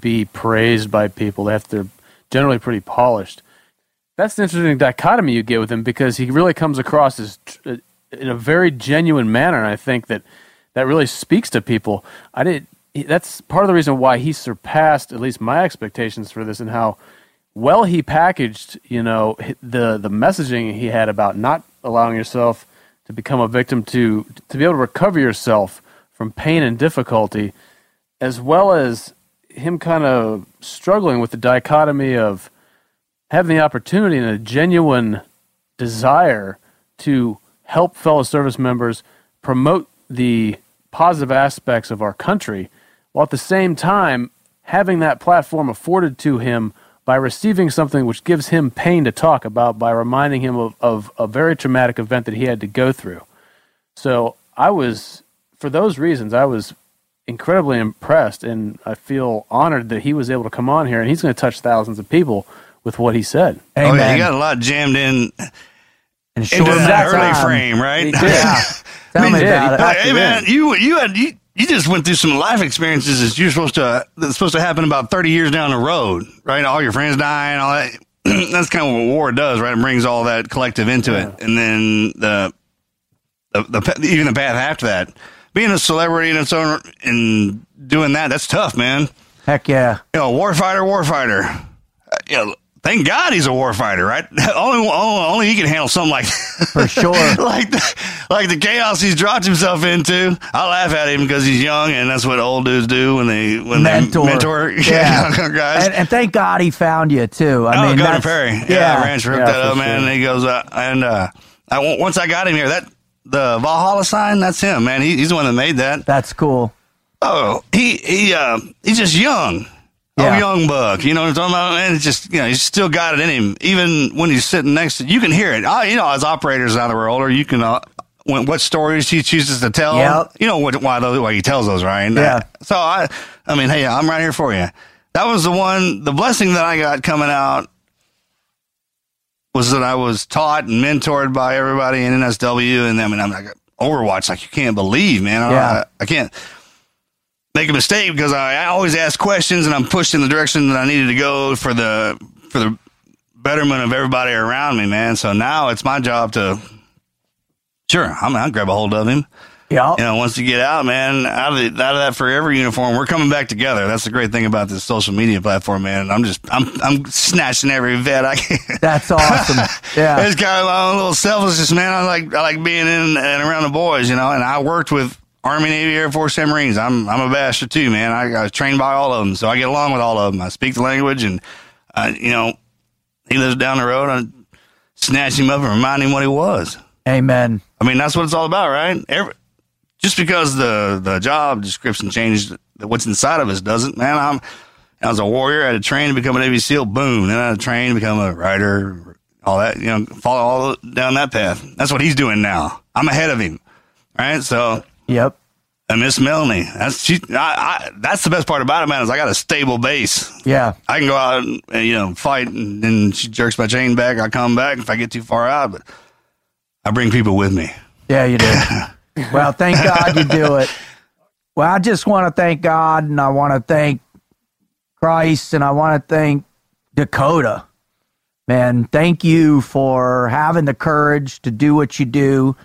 be praised by people. They have to, they're generally pretty polished. That's the interesting dichotomy you get with him because he really comes across as uh, in a very genuine manner, and I think that that really speaks to people. I did. That's part of the reason why he surpassed at least my expectations for this, and how well he packaged, you know, the the messaging he had about not allowing yourself to become a victim to to be able to recover yourself from pain and difficulty, as well as him kind of struggling with the dichotomy of having the opportunity and a genuine desire to help fellow service members promote the positive aspects of our country, while at the same time having that platform afforded to him by receiving something which gives him pain to talk about by reminding him of, of a very traumatic event that he had to go through. So I was, for those reasons, I was incredibly impressed and I feel honored that he was able to come on here and he's going to touch thousands of people with what he said. Oh, yeah, Amen. you got a lot jammed in And into short that early time. frame, right? He did. [laughs] Yeah. Tell me about it. hey man, you you had you, you just went through some life experiences that you're supposed to that's supposed to happen about 30 years down the road, right? All your friends dying, all that. [clears throat] that's kind of what war does, right? It brings all that collective into it, and then the the, the even the path after that, being a celebrity and its own and doing that, that's tough, man. Heck yeah. You know, warfighter, warfighter. Uh, You know, thank God he's a warfighter, right? [laughs] only, only only he can handle something like For sure. [laughs] like the, like the chaos he's dropped himself into. I laugh at him because he's young, and that's what old dudes do when they when mentor. they mentor [laughs] Yeah. younger guys. And, and thank God he found you too. I oh, mean, Governor Perry, yeah, yeah. Ranch hooked Yeah, that up, man. sure. And he goes, uh, and uh, I once I got him here, that the Valhalla sign, that's him, man. He, he's the one that made that. That's cool. Oh, he he uh, he's just young. Yeah. Oh, young buck. You know what I'm talking about? And it's just, you know, he's still got it in him. Even when he's sitting next to you, can hear it. Oh, you know, as operators out of we're older, you can, uh, when, what stories he chooses to tell. Yep. You know what, why, those, why he tells those, right? Yeah. so I, I mean, hey, I'm right here for you. That was the one, the blessing that I got coming out was that I was taught and mentored by everybody in NSW. And I mean, I'm like, Overwatch, like you can't believe, man. I, Yeah. I, I can't make a mistake because I, I always ask questions and I'm pushed in the direction that I needed to go for the for the betterment of everybody around me, man. So now it's my job to sure, I'm I'll grab a hold of him. Yeah. You know, once you get out, man, out of the, out of that forever uniform, we're coming back together. That's the great thing about this social media platform, man. I'm just I'm I'm snatching every vet I can. That's [laughs] awesome. Yeah. It's kind of my own little selfishness, man. I like I like being in and around the boys, you know. And I worked with Army, Navy, Air Force, and Marines. I'm I'm a bastard too, man. I, I was trained by all of them, so I get along with all of them. I speak the language, and uh, you know, he lives down the road. I snatch him up and remind him what he was. Amen. I mean, that's what it's all about, right? Every, just because the the job description changed, what's inside of us doesn't. Man, I'm I was a warrior. I had to train to become an Navy SEAL. Boom. Then I had to train to become a writer. All that, you know, follow all down that path. That's what he's doing now. I'm ahead of him, right? So, Yep. and Miss Melanie, that's she. I, I, that's the best part about it, man. Is I got a stable base. Yeah. I can go out and, and, you know fight, and then she jerks my chain back. I come back if I get too far out, but I bring people with me. Yeah, you do. [laughs] well, thank God you do it. Well, I just want to thank God and I want to thank Christ and I want to thank Dakota. Man, thank you for having the courage to do what you do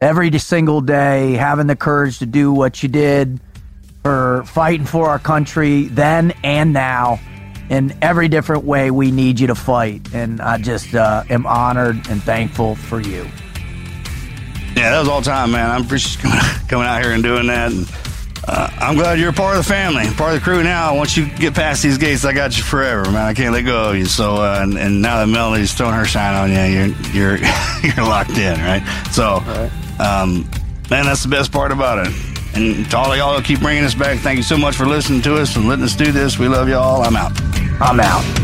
every single day, having the courage to do what you did for fighting for our country then and now in every different way we need you to fight. And I just uh, am honored and thankful for you. Yeah, that was all time, man. I appreciate you coming, coming out here and doing that. And uh, I'm glad you're a part of the family, part of the crew now. Once you get past these gates, I got you forever, man. I can't let go of you. So, uh, and, and now that Melanie's throwing her shine on you, you're you're [laughs] you're locked in, right? So, um, man, that's the best part about it. And to all of y'all who keep bringing us back, thank you so much for listening to us and letting us do this. We love y'all. I'm out. I'm out.